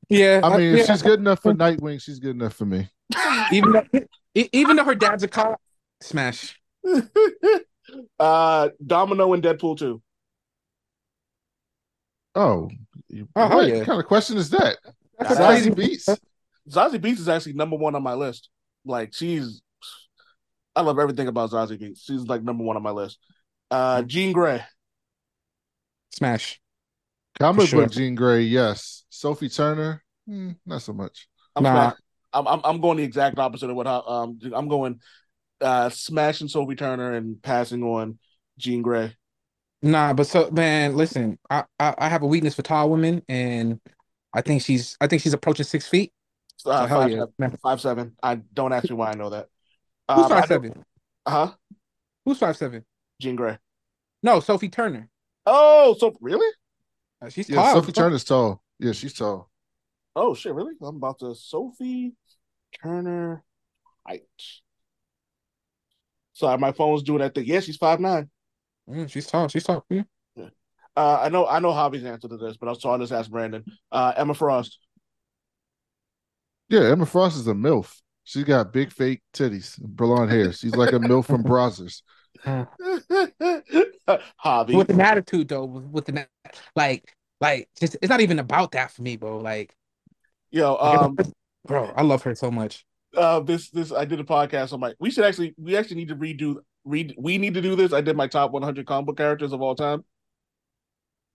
Yeah, I mean, yeah. if she's good enough for Nightwing, she's good enough for me. even though, even though her dad's a cop, smash. uh, Domino and Deadpool too. Oh, you- Oh, what yeah. kind of question is that? That's Zazie crazy Beetz. Zazie Beetz is actually number one on my list. Like she's, I love everything about Zazie Beetz. She's like number one on my list. Uh, Jean Grey. Comic Smash. book sure. Jean Grey, yes. Sophie Turner, hmm, not so much. I'm, Nah. I'm I'm I'm going the exact opposite of what I- um I'm going, uh, smashing Sophie Turner and passing on Jean Grey. Nah, but so man, listen, I, I I have a weakness for tall women, and I think she's I think she's approaching six feet. So Uh, hell five, yeah, seven, five seven. I don't ask me why I know that. Who's Um, five know- seven? Huh? Who's five seven? Jean Grey. No, Sophie Turner. Oh, so really? Uh, she's Yeah, tall. Sophie Turner's tall. Yeah, she's tall. Oh shit, really? I'm about to Sophie Turner height. Sorry, my phone's doing that thing. Yeah, she's five nine. Mm, she's tall. She's tall. Yeah. Uh, I know, I know Javi's answer to this, but I'll, so I'll just ask Brandon. Uh, Emma Frost. Yeah, Emma Frost is a MILF. She's got big fake titties, blonde hair. She's like a MILF from Brazzers. Javi. With an attitude though, with, with an like like just it's not even about that for me, bro. Like, Yo, um, bro, I love her so much. uh, this, this, I did a podcast on my. We should actually, we actually need to redo. Read. We need to do this. I did my top 100 comic book characters of all time.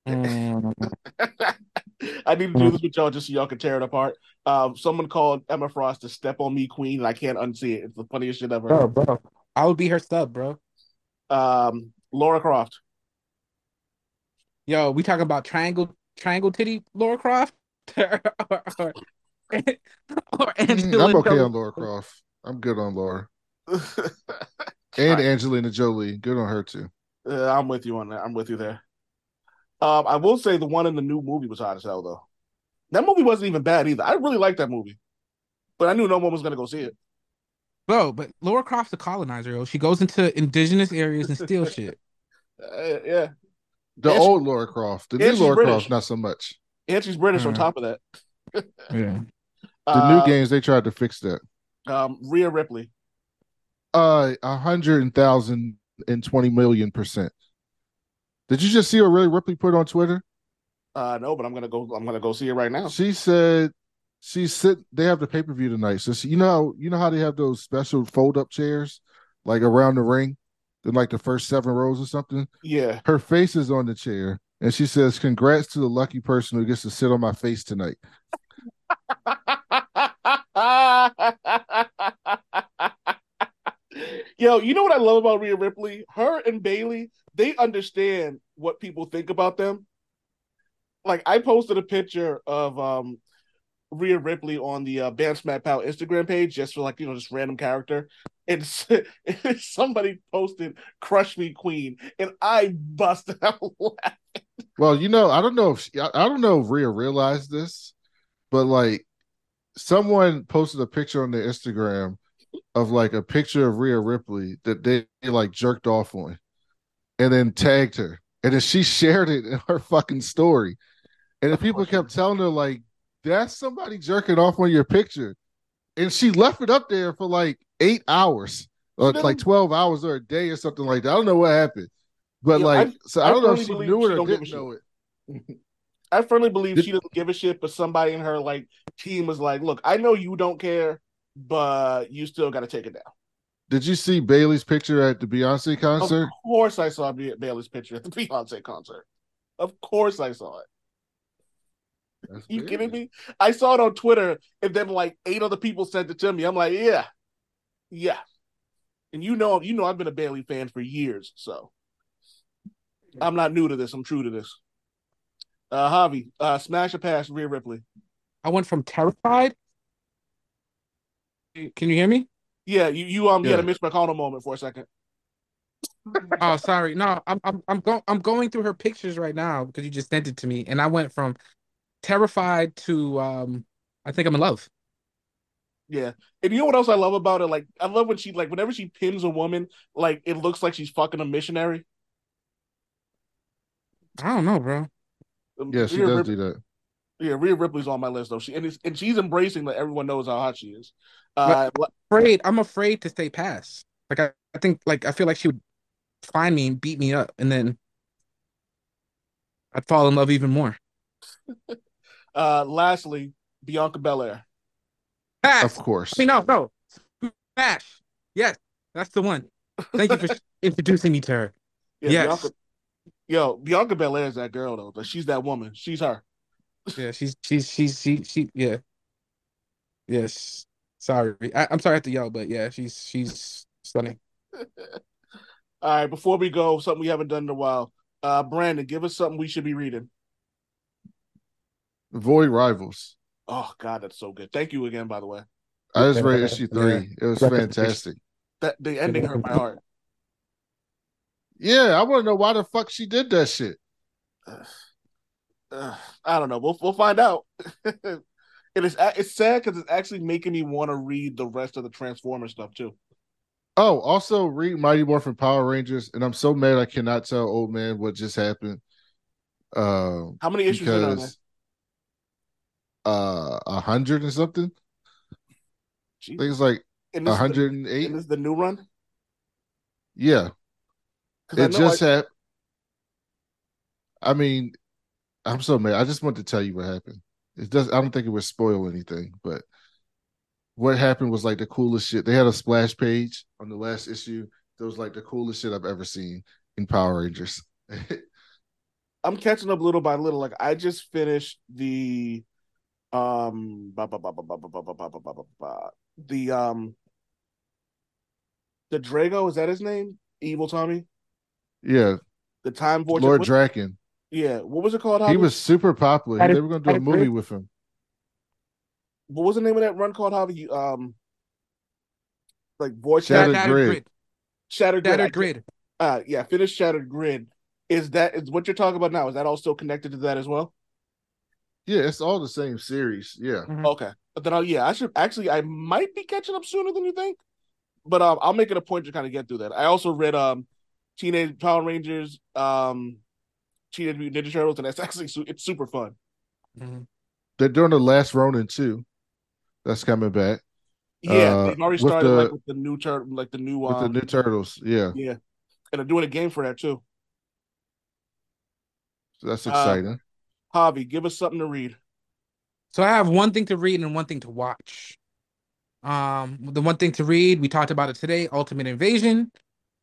Mm, I need to do this with y'all just so y'all can tear it apart. Um, someone called Emma Frost to step on me queen, and I can't unsee it. It's the funniest shit ever. bro, bro, I would be her sub, bro. Um, Laura Croft. Yo, we talking about triangle triangle titty Laura Croft or, or, or, or Mm, Angela I'm okay Jolie? on Laura Croft. I'm good on Laura. And Angelina Jolie. Good on her too. Uh, I'm with you on that. I'm with you there. Um, I will say the one in the new movie was hot as hell though. That movie wasn't even bad either. I really liked that movie, but I knew no one was gonna go see it. Bro, but Laura Croft's a colonizer, yo. She goes into indigenous areas and steals shit. Uh, yeah, The And she- old Laura Croft. The new Laura British. Croft, not so much. and she's British on Mhm. top of that. Yeah. The Uh, new games, they tried to fix that. Um, Rhea Ripley. Uh, a hundred thousand and twenty million percent. Did you just see what Rhea Ripley put on Twitter? Uh, no, but I'm gonna go. I'm gonna go see it right now. She said she sit. They have the pay per view tonight. So she, you know, you know how they have those special fold up chairs, like around the ring, in like the first seven rows or something. Yeah. Her face is on the chair, and she says, "Congrats to the lucky person who gets to sit on my face tonight." Yo, you know what I love about Rhea Ripley? Her and Bayley, they understand what people think about them. Like I posted a picture of um Rhea Ripley on the uh, Bam Smack Instagram page just for like you know just random character, and somebody posted "Crush Me Queen," and I busted out laughing. Well, you know, I don't know if she, I, I don't know if Rhea realized this, but like someone posted a picture on their Instagram of like a picture of Rhea Ripley that they, like jerked off on, and then tagged her, and then she shared it in her fucking story, and then people kept telling her like, "That's somebody jerking off on your picture," and she left it up there for like eight hours, uh, or No. like twelve hours or a day or something like that. I don't know what happened. But Yeah, like, I- so I I don't know if she knew it or don't give a didn't know it. I firmly believe Did- she doesn't give a shit, but somebody in her like team was like, "Look, I know you don't care, but you still got to take it down." Did you see Bayley's picture at the Beyonce concert? Of course, I saw Ba- Bayley's picture at the Beyonce concert. Of course, I saw it. That's You Bayley. kidding me? I saw it on Twitter, and then like eight other people sent it to me. I'm like, yeah, yeah. and you know, you know, I've been a Bayley fan for years, so I'm not new to this. I'm true to this. Uh, Javi, uh, smash or pass Rhea Ripley. I went from terrified. Can you hear me? Yeah, you you um you had a Yeah. Mitch McConnell moment for a second. Oh, sorry. No, I'm I'm I'm going I'm going through her pictures right now because you just sent it to me, and I went from terrified to um I think I'm in love. Yeah, and you know what else I love about it? Like I love when she like whenever she pins a woman, like it looks like she's fucking a missionary. I don't know, bro. Um, Yeah, she Rhea does Rip- do that. Yeah, Rhea Ripley's on my list though. She and it's, and she's embracing that everyone knows how hot she is. Uh, la- Afraid. I'm afraid to stay past. Like I, I think like I feel like she would find me and beat me up, and then I'd fall in love even more. uh, lastly, Bianca Belair. Pass. Of course. I mean, no, no. Smash. Yes, that's the one. Thank you for introducing me to her. Yeah, Yes. Bianca. Yo, Bianca Belair is that girl though. Like she's that woman. She's her. Yeah, she's she's she's she she yeah. Yes. Sorry. I, I'm sorry I have to yell, but yeah, she's she's stunning. All right, before we go, something we haven't done in a while. Uh, Brandon, give us something we should be reading. Void Rivals. Oh God, that's so good. Thank you again, by the way. I just read issue Yeah. three. It was fantastic. That the ending hurt my heart. Yeah, I want to know why the fuck she did that shit. Uh, I don't know. We'll we'll find out. it is it's sad because it's actually making me want to read the rest of the Transformer stuff too. Oh, also read Mighty Morphin Power Rangers, and I'm so mad I cannot tell old man what just happened. Uh, How many issues in are there? because uh, a hundred and something. I think it's like a this, is the, hundred and eight. is the new run. Yeah, it just I- happened. I mean, I'm so mad. I just want to tell you what happened. It does. I don't think it would spoil anything, but what happened was like the coolest shit. They had a splash page on the last issue. That was like the coolest shit I've ever seen in Power Rangers. I'm catching up little by little. Like I just finished the um the um the Drago is that his name? Evil Tommy. Yeah. The time vortex. Lord Drakkon. Yeah. What was it called? He was super popular. They were going to do a movie with him. What was the name of that run called? Javi? Um, like voice Shattered, Grid. Shattered Grid. Shattered Grid. Uh, yeah. Finished Shattered Grid. Is that is what you're talking about now? Is that also connected to that as well? Yeah, it's all the same series. Yeah. Okay. But then I'll yeah, I should actually I might be catching up sooner than you think. But um I'll make it a point to kind of get through that. I also read um Teenage Power Rangers, um Teenage Mutant Ninja Turtles, and that's actually su- it's super fun. Mhm. They're doing the last Ronin too. That's coming back Yeah, Uh, they've already with started the- like with the new turtle like the new with the um new turtles. Yeah. yeah. And they're doing a game for that too. So that's Uh, exciting. Javi, give us something to read. So I have one thing to read and one thing to watch. Um, the one thing to read, we talked about it today, Ultimate Invasion.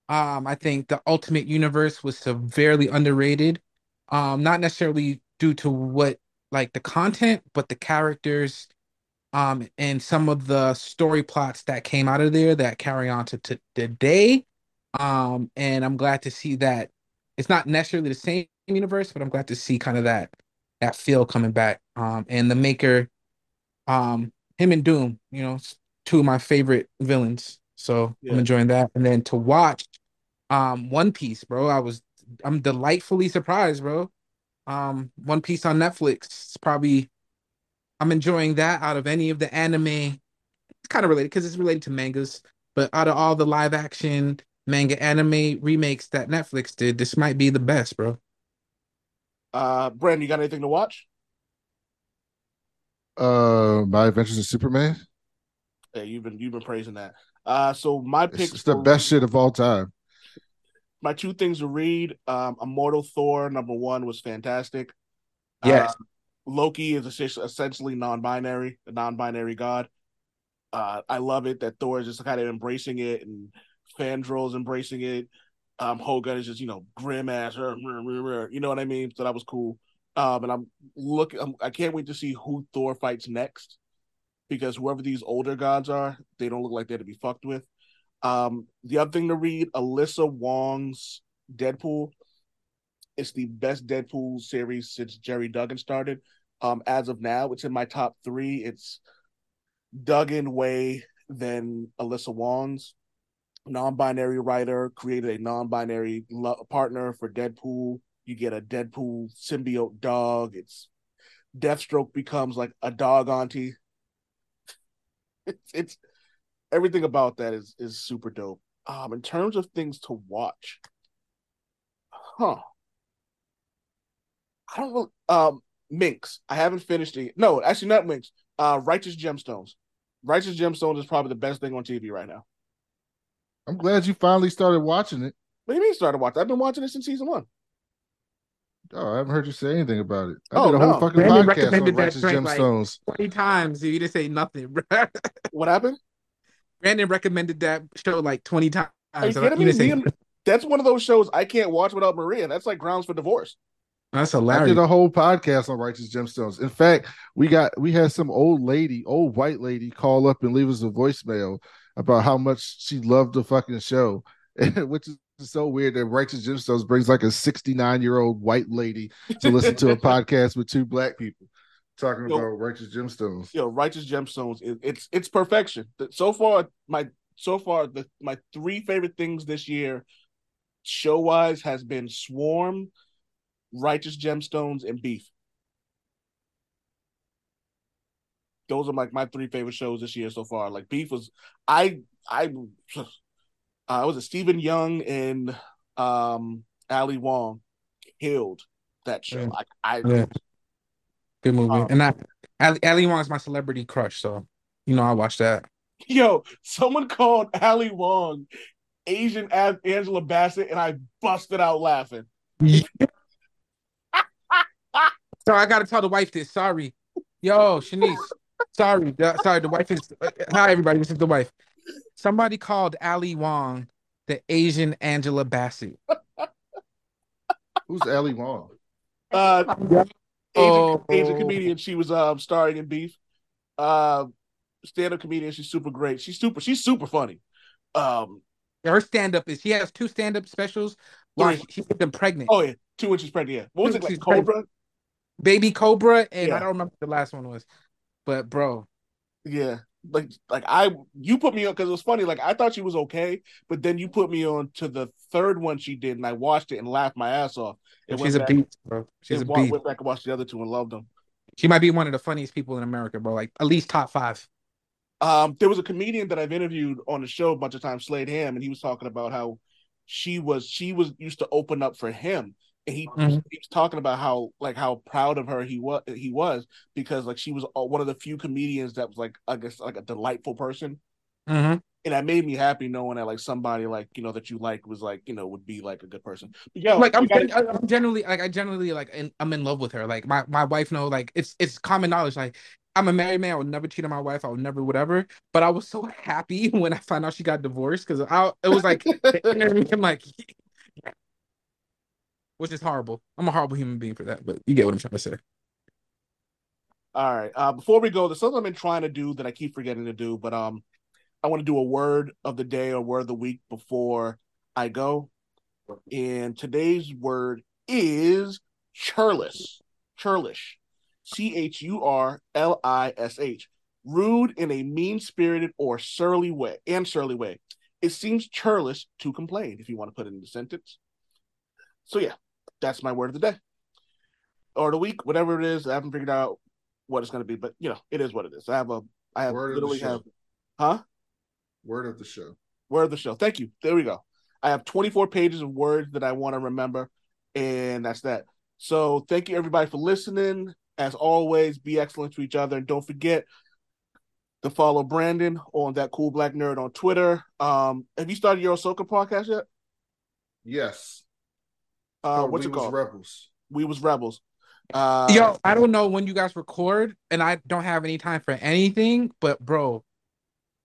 Um, I think the Ultimate Universe was severely underrated. Um, not necessarily due to what like the content, but the characters, um, and some of the story plots that came out of there that carry on to, to today. Um, and I'm glad to see that it's not necessarily the same universe, but I'm glad to see kind of that that feel coming back. Um, and the maker, um, him and Doom, you know, two of my favorite villains. So Yeah. I'm enjoying that. And then to watch, um, One Piece, bro. I was, I'm delightfully surprised, bro. Um, One Piece on Netflix. It's probably, I'm enjoying that out of any of the anime. It's kind of related because it's related to mangas, but out of all the live action manga anime remakes that Netflix did, this might be the best, bro. Uh Brandon, you got anything to watch? Uh, My Adventures in Superman. Yeah, you've been you've been praising that. Uh so my pick. picks it's the for- best shit of all time. my two things to read um immortal thor number one was fantastic Yes. Uh, loki is essentially non-binary a non-binary god uh i love it that thor is just kind of embracing it and Fandral's embracing it um Hogun is just you know grim ass you know what i mean so that was cool um and i'm looking I'm, i can't wait to see who thor fights next because whoever these older gods are they don't look like they're to be fucked with Um, the other thing to read, Alyssa Wong's Deadpool. It's the best Deadpool series since Gerry Duggan started. Um, as of now, it's in my top three. It's Duggan way than Alyssa Wong's. Non-binary writer created a non-binary lo- partner for Deadpool. You get a Deadpool symbiote dog. It's Deathstroke becomes like a dog auntie. It's, it's everything about that is is super dope. Um, in terms of things to watch, huh? I don't know. Um, Minx. I haven't finished it. No, actually, not Minx. Uh, Righteous Gemstones. Righteous Gemstones is probably the best thing on TV right now. I'm glad you finally started watching it. What do you mean started watching? I've been watching it since season one. Oh, I haven't heard you say anything about it. I Oh, did a whole no. fucking Brandon podcast recommended on that Righteous drink, like- Gemstones. 20 times. You didn't say nothing, bro. What happened? Brandon recommended that show like 20 times. Are you and kidding me? say That's one of those shows I can't watch without Maria. That's like grounds for divorce. That's I hilarious. did a whole podcast on Righteous Gemstones. In fact, we got we had some old lady, old white lady, call up and leave us a voicemail about how much she loved the fucking show, which is so weird that Righteous Gemstones brings like a 69 year old white lady to listen to a podcast with two black people talking Yo. about Righteous Gemstones. you know, Righteous Gemstones. It, it's it's perfection. So far, my so far the my three favorite things this year, show wise, has been Swarm, Righteous Gemstones, and Beef. Those are like my three favorite shows this year so far. Like Beef was, I I, uh, was a Steven Yeun and um Ali Wong killed that show. Yeah. Like I, Yeah. Good movie. Um, and I, Ali, Ali Wong is my celebrity crush, so you know I watched that. Yo, someone called Ali Wong Asian An- Angela Bassett, and I busted out laughing. So I gotta tell the wife this. Sorry, yo, Shanice. Sorry, the- sorry. The wife is. Hi, everybody. This is the wife. Somebody called Ali Wong the Asian Angela Bassett. Who's Ali Wong? Uh, Asian, Oh. Asian comedian. She was um starring in Beef. Uh, stand-up comedian. She's super great. She's super. She's super funny. Um. Her stand up is she has two stand up specials. Why Three. she get them pregnant. Oh yeah, two inches pregnant. Yeah. What was it like? She's Cobra. Baby Cobra, and Yeah. I don't remember what the last one was. But bro, Yeah. Like like I you put me on because it was funny. Like I thought she was okay, but then you put me on to the third one she did, and I watched it and laughed my ass off. It she's a back, beast, bro. She's a beast. Went back and watched the other two and loved them. She might be one of the funniest people in America, bro. Like at least top five. Um, there was a comedian that I've interviewed on the show a bunch of times, Slade Ham, and he was talking about how she was she was used to open up for him, and he, Mhm. he was talking about how like how proud of her he was he was because like she was uh, one of the few comedians that was like I guess like a delightful person, Mm-hmm. and that made me happy knowing that like somebody like you know that you like was like you know would be like a good person. But yeah, like I'm, gotta- I'm generally like I generally like in, I'm in love with her. Like my my wife know like it's it's common knowledge. Like I'm a married man. I would never cheat on my wife. I would never whatever. But I was so happy when I found out she got divorced because I it was like the inner me, I'm like, which is horrible. I'm a horrible human being for that. But you get what I'm trying to say. All right. Uh, before we go, there's something I've been trying to do that I keep forgetting to do, but um, I want to do a word of the day or word of the week before I go. And today's word is churlish. Churlish. C H U R L I S H. Rude in a mean spirited or surly way, and surly way. It seems churlish to complain, if you want to put it in the sentence. So, yeah, that's my word of the day or the week, whatever it is. I haven't figured out what it's going to be, but you know, it is what it is. I have a, I have Word literally have, huh? Word of the show. Word of the show. Thank you. There we go. I have 24 pages of words that I want to remember, and that's that. So thank you everybody for listening. As always, be excellent to each other, and don't forget to follow Brandon on that cool black nerd on Twitter. Um, have you started your Ahsoka podcast yet? Yes. Uh, Oh, what's we it was called? Rebels. we was rebels. Uh, Yo, I don't know when you guys record, and I don't have any time for anything. But bro,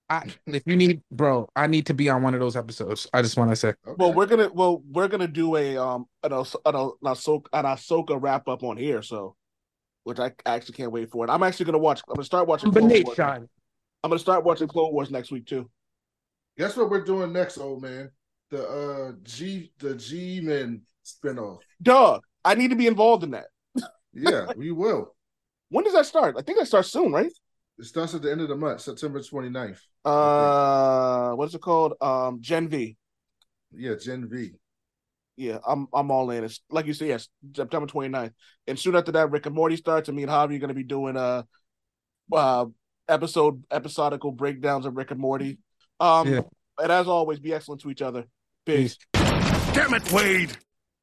I if you need, bro, I need to be on one of those episodes. I just want to say. Okay. Well, we're gonna well we're gonna do a um an Ahs- an, Ahs- an Ahsoka an Ahsoka wrap up on here, so which I actually can't wait for it. I'm actually gonna watch. I'm gonna start watching. Clone Wars. Combination. I'm gonna start watching Clone Wars next week too. Guess what we're doing next, old man? The uh G the G Men spinoff. Dog, I need to be involved in that. Yeah, we will. When does that start? I think that starts soon, right? It starts at the end of the month, September 29th. Uh, what is it called? Um, Gen V. Yeah, Gen V. Yeah, I'm I'm all in. It's like you said, yes, September 29th. And soon after that, Rick and Morty starts. And me and Javi are gonna be doing uh uh episode episodical breakdowns of Rick and Morty. Um Yeah. and as always, be excellent to each other. Peace. Damn it, Wade!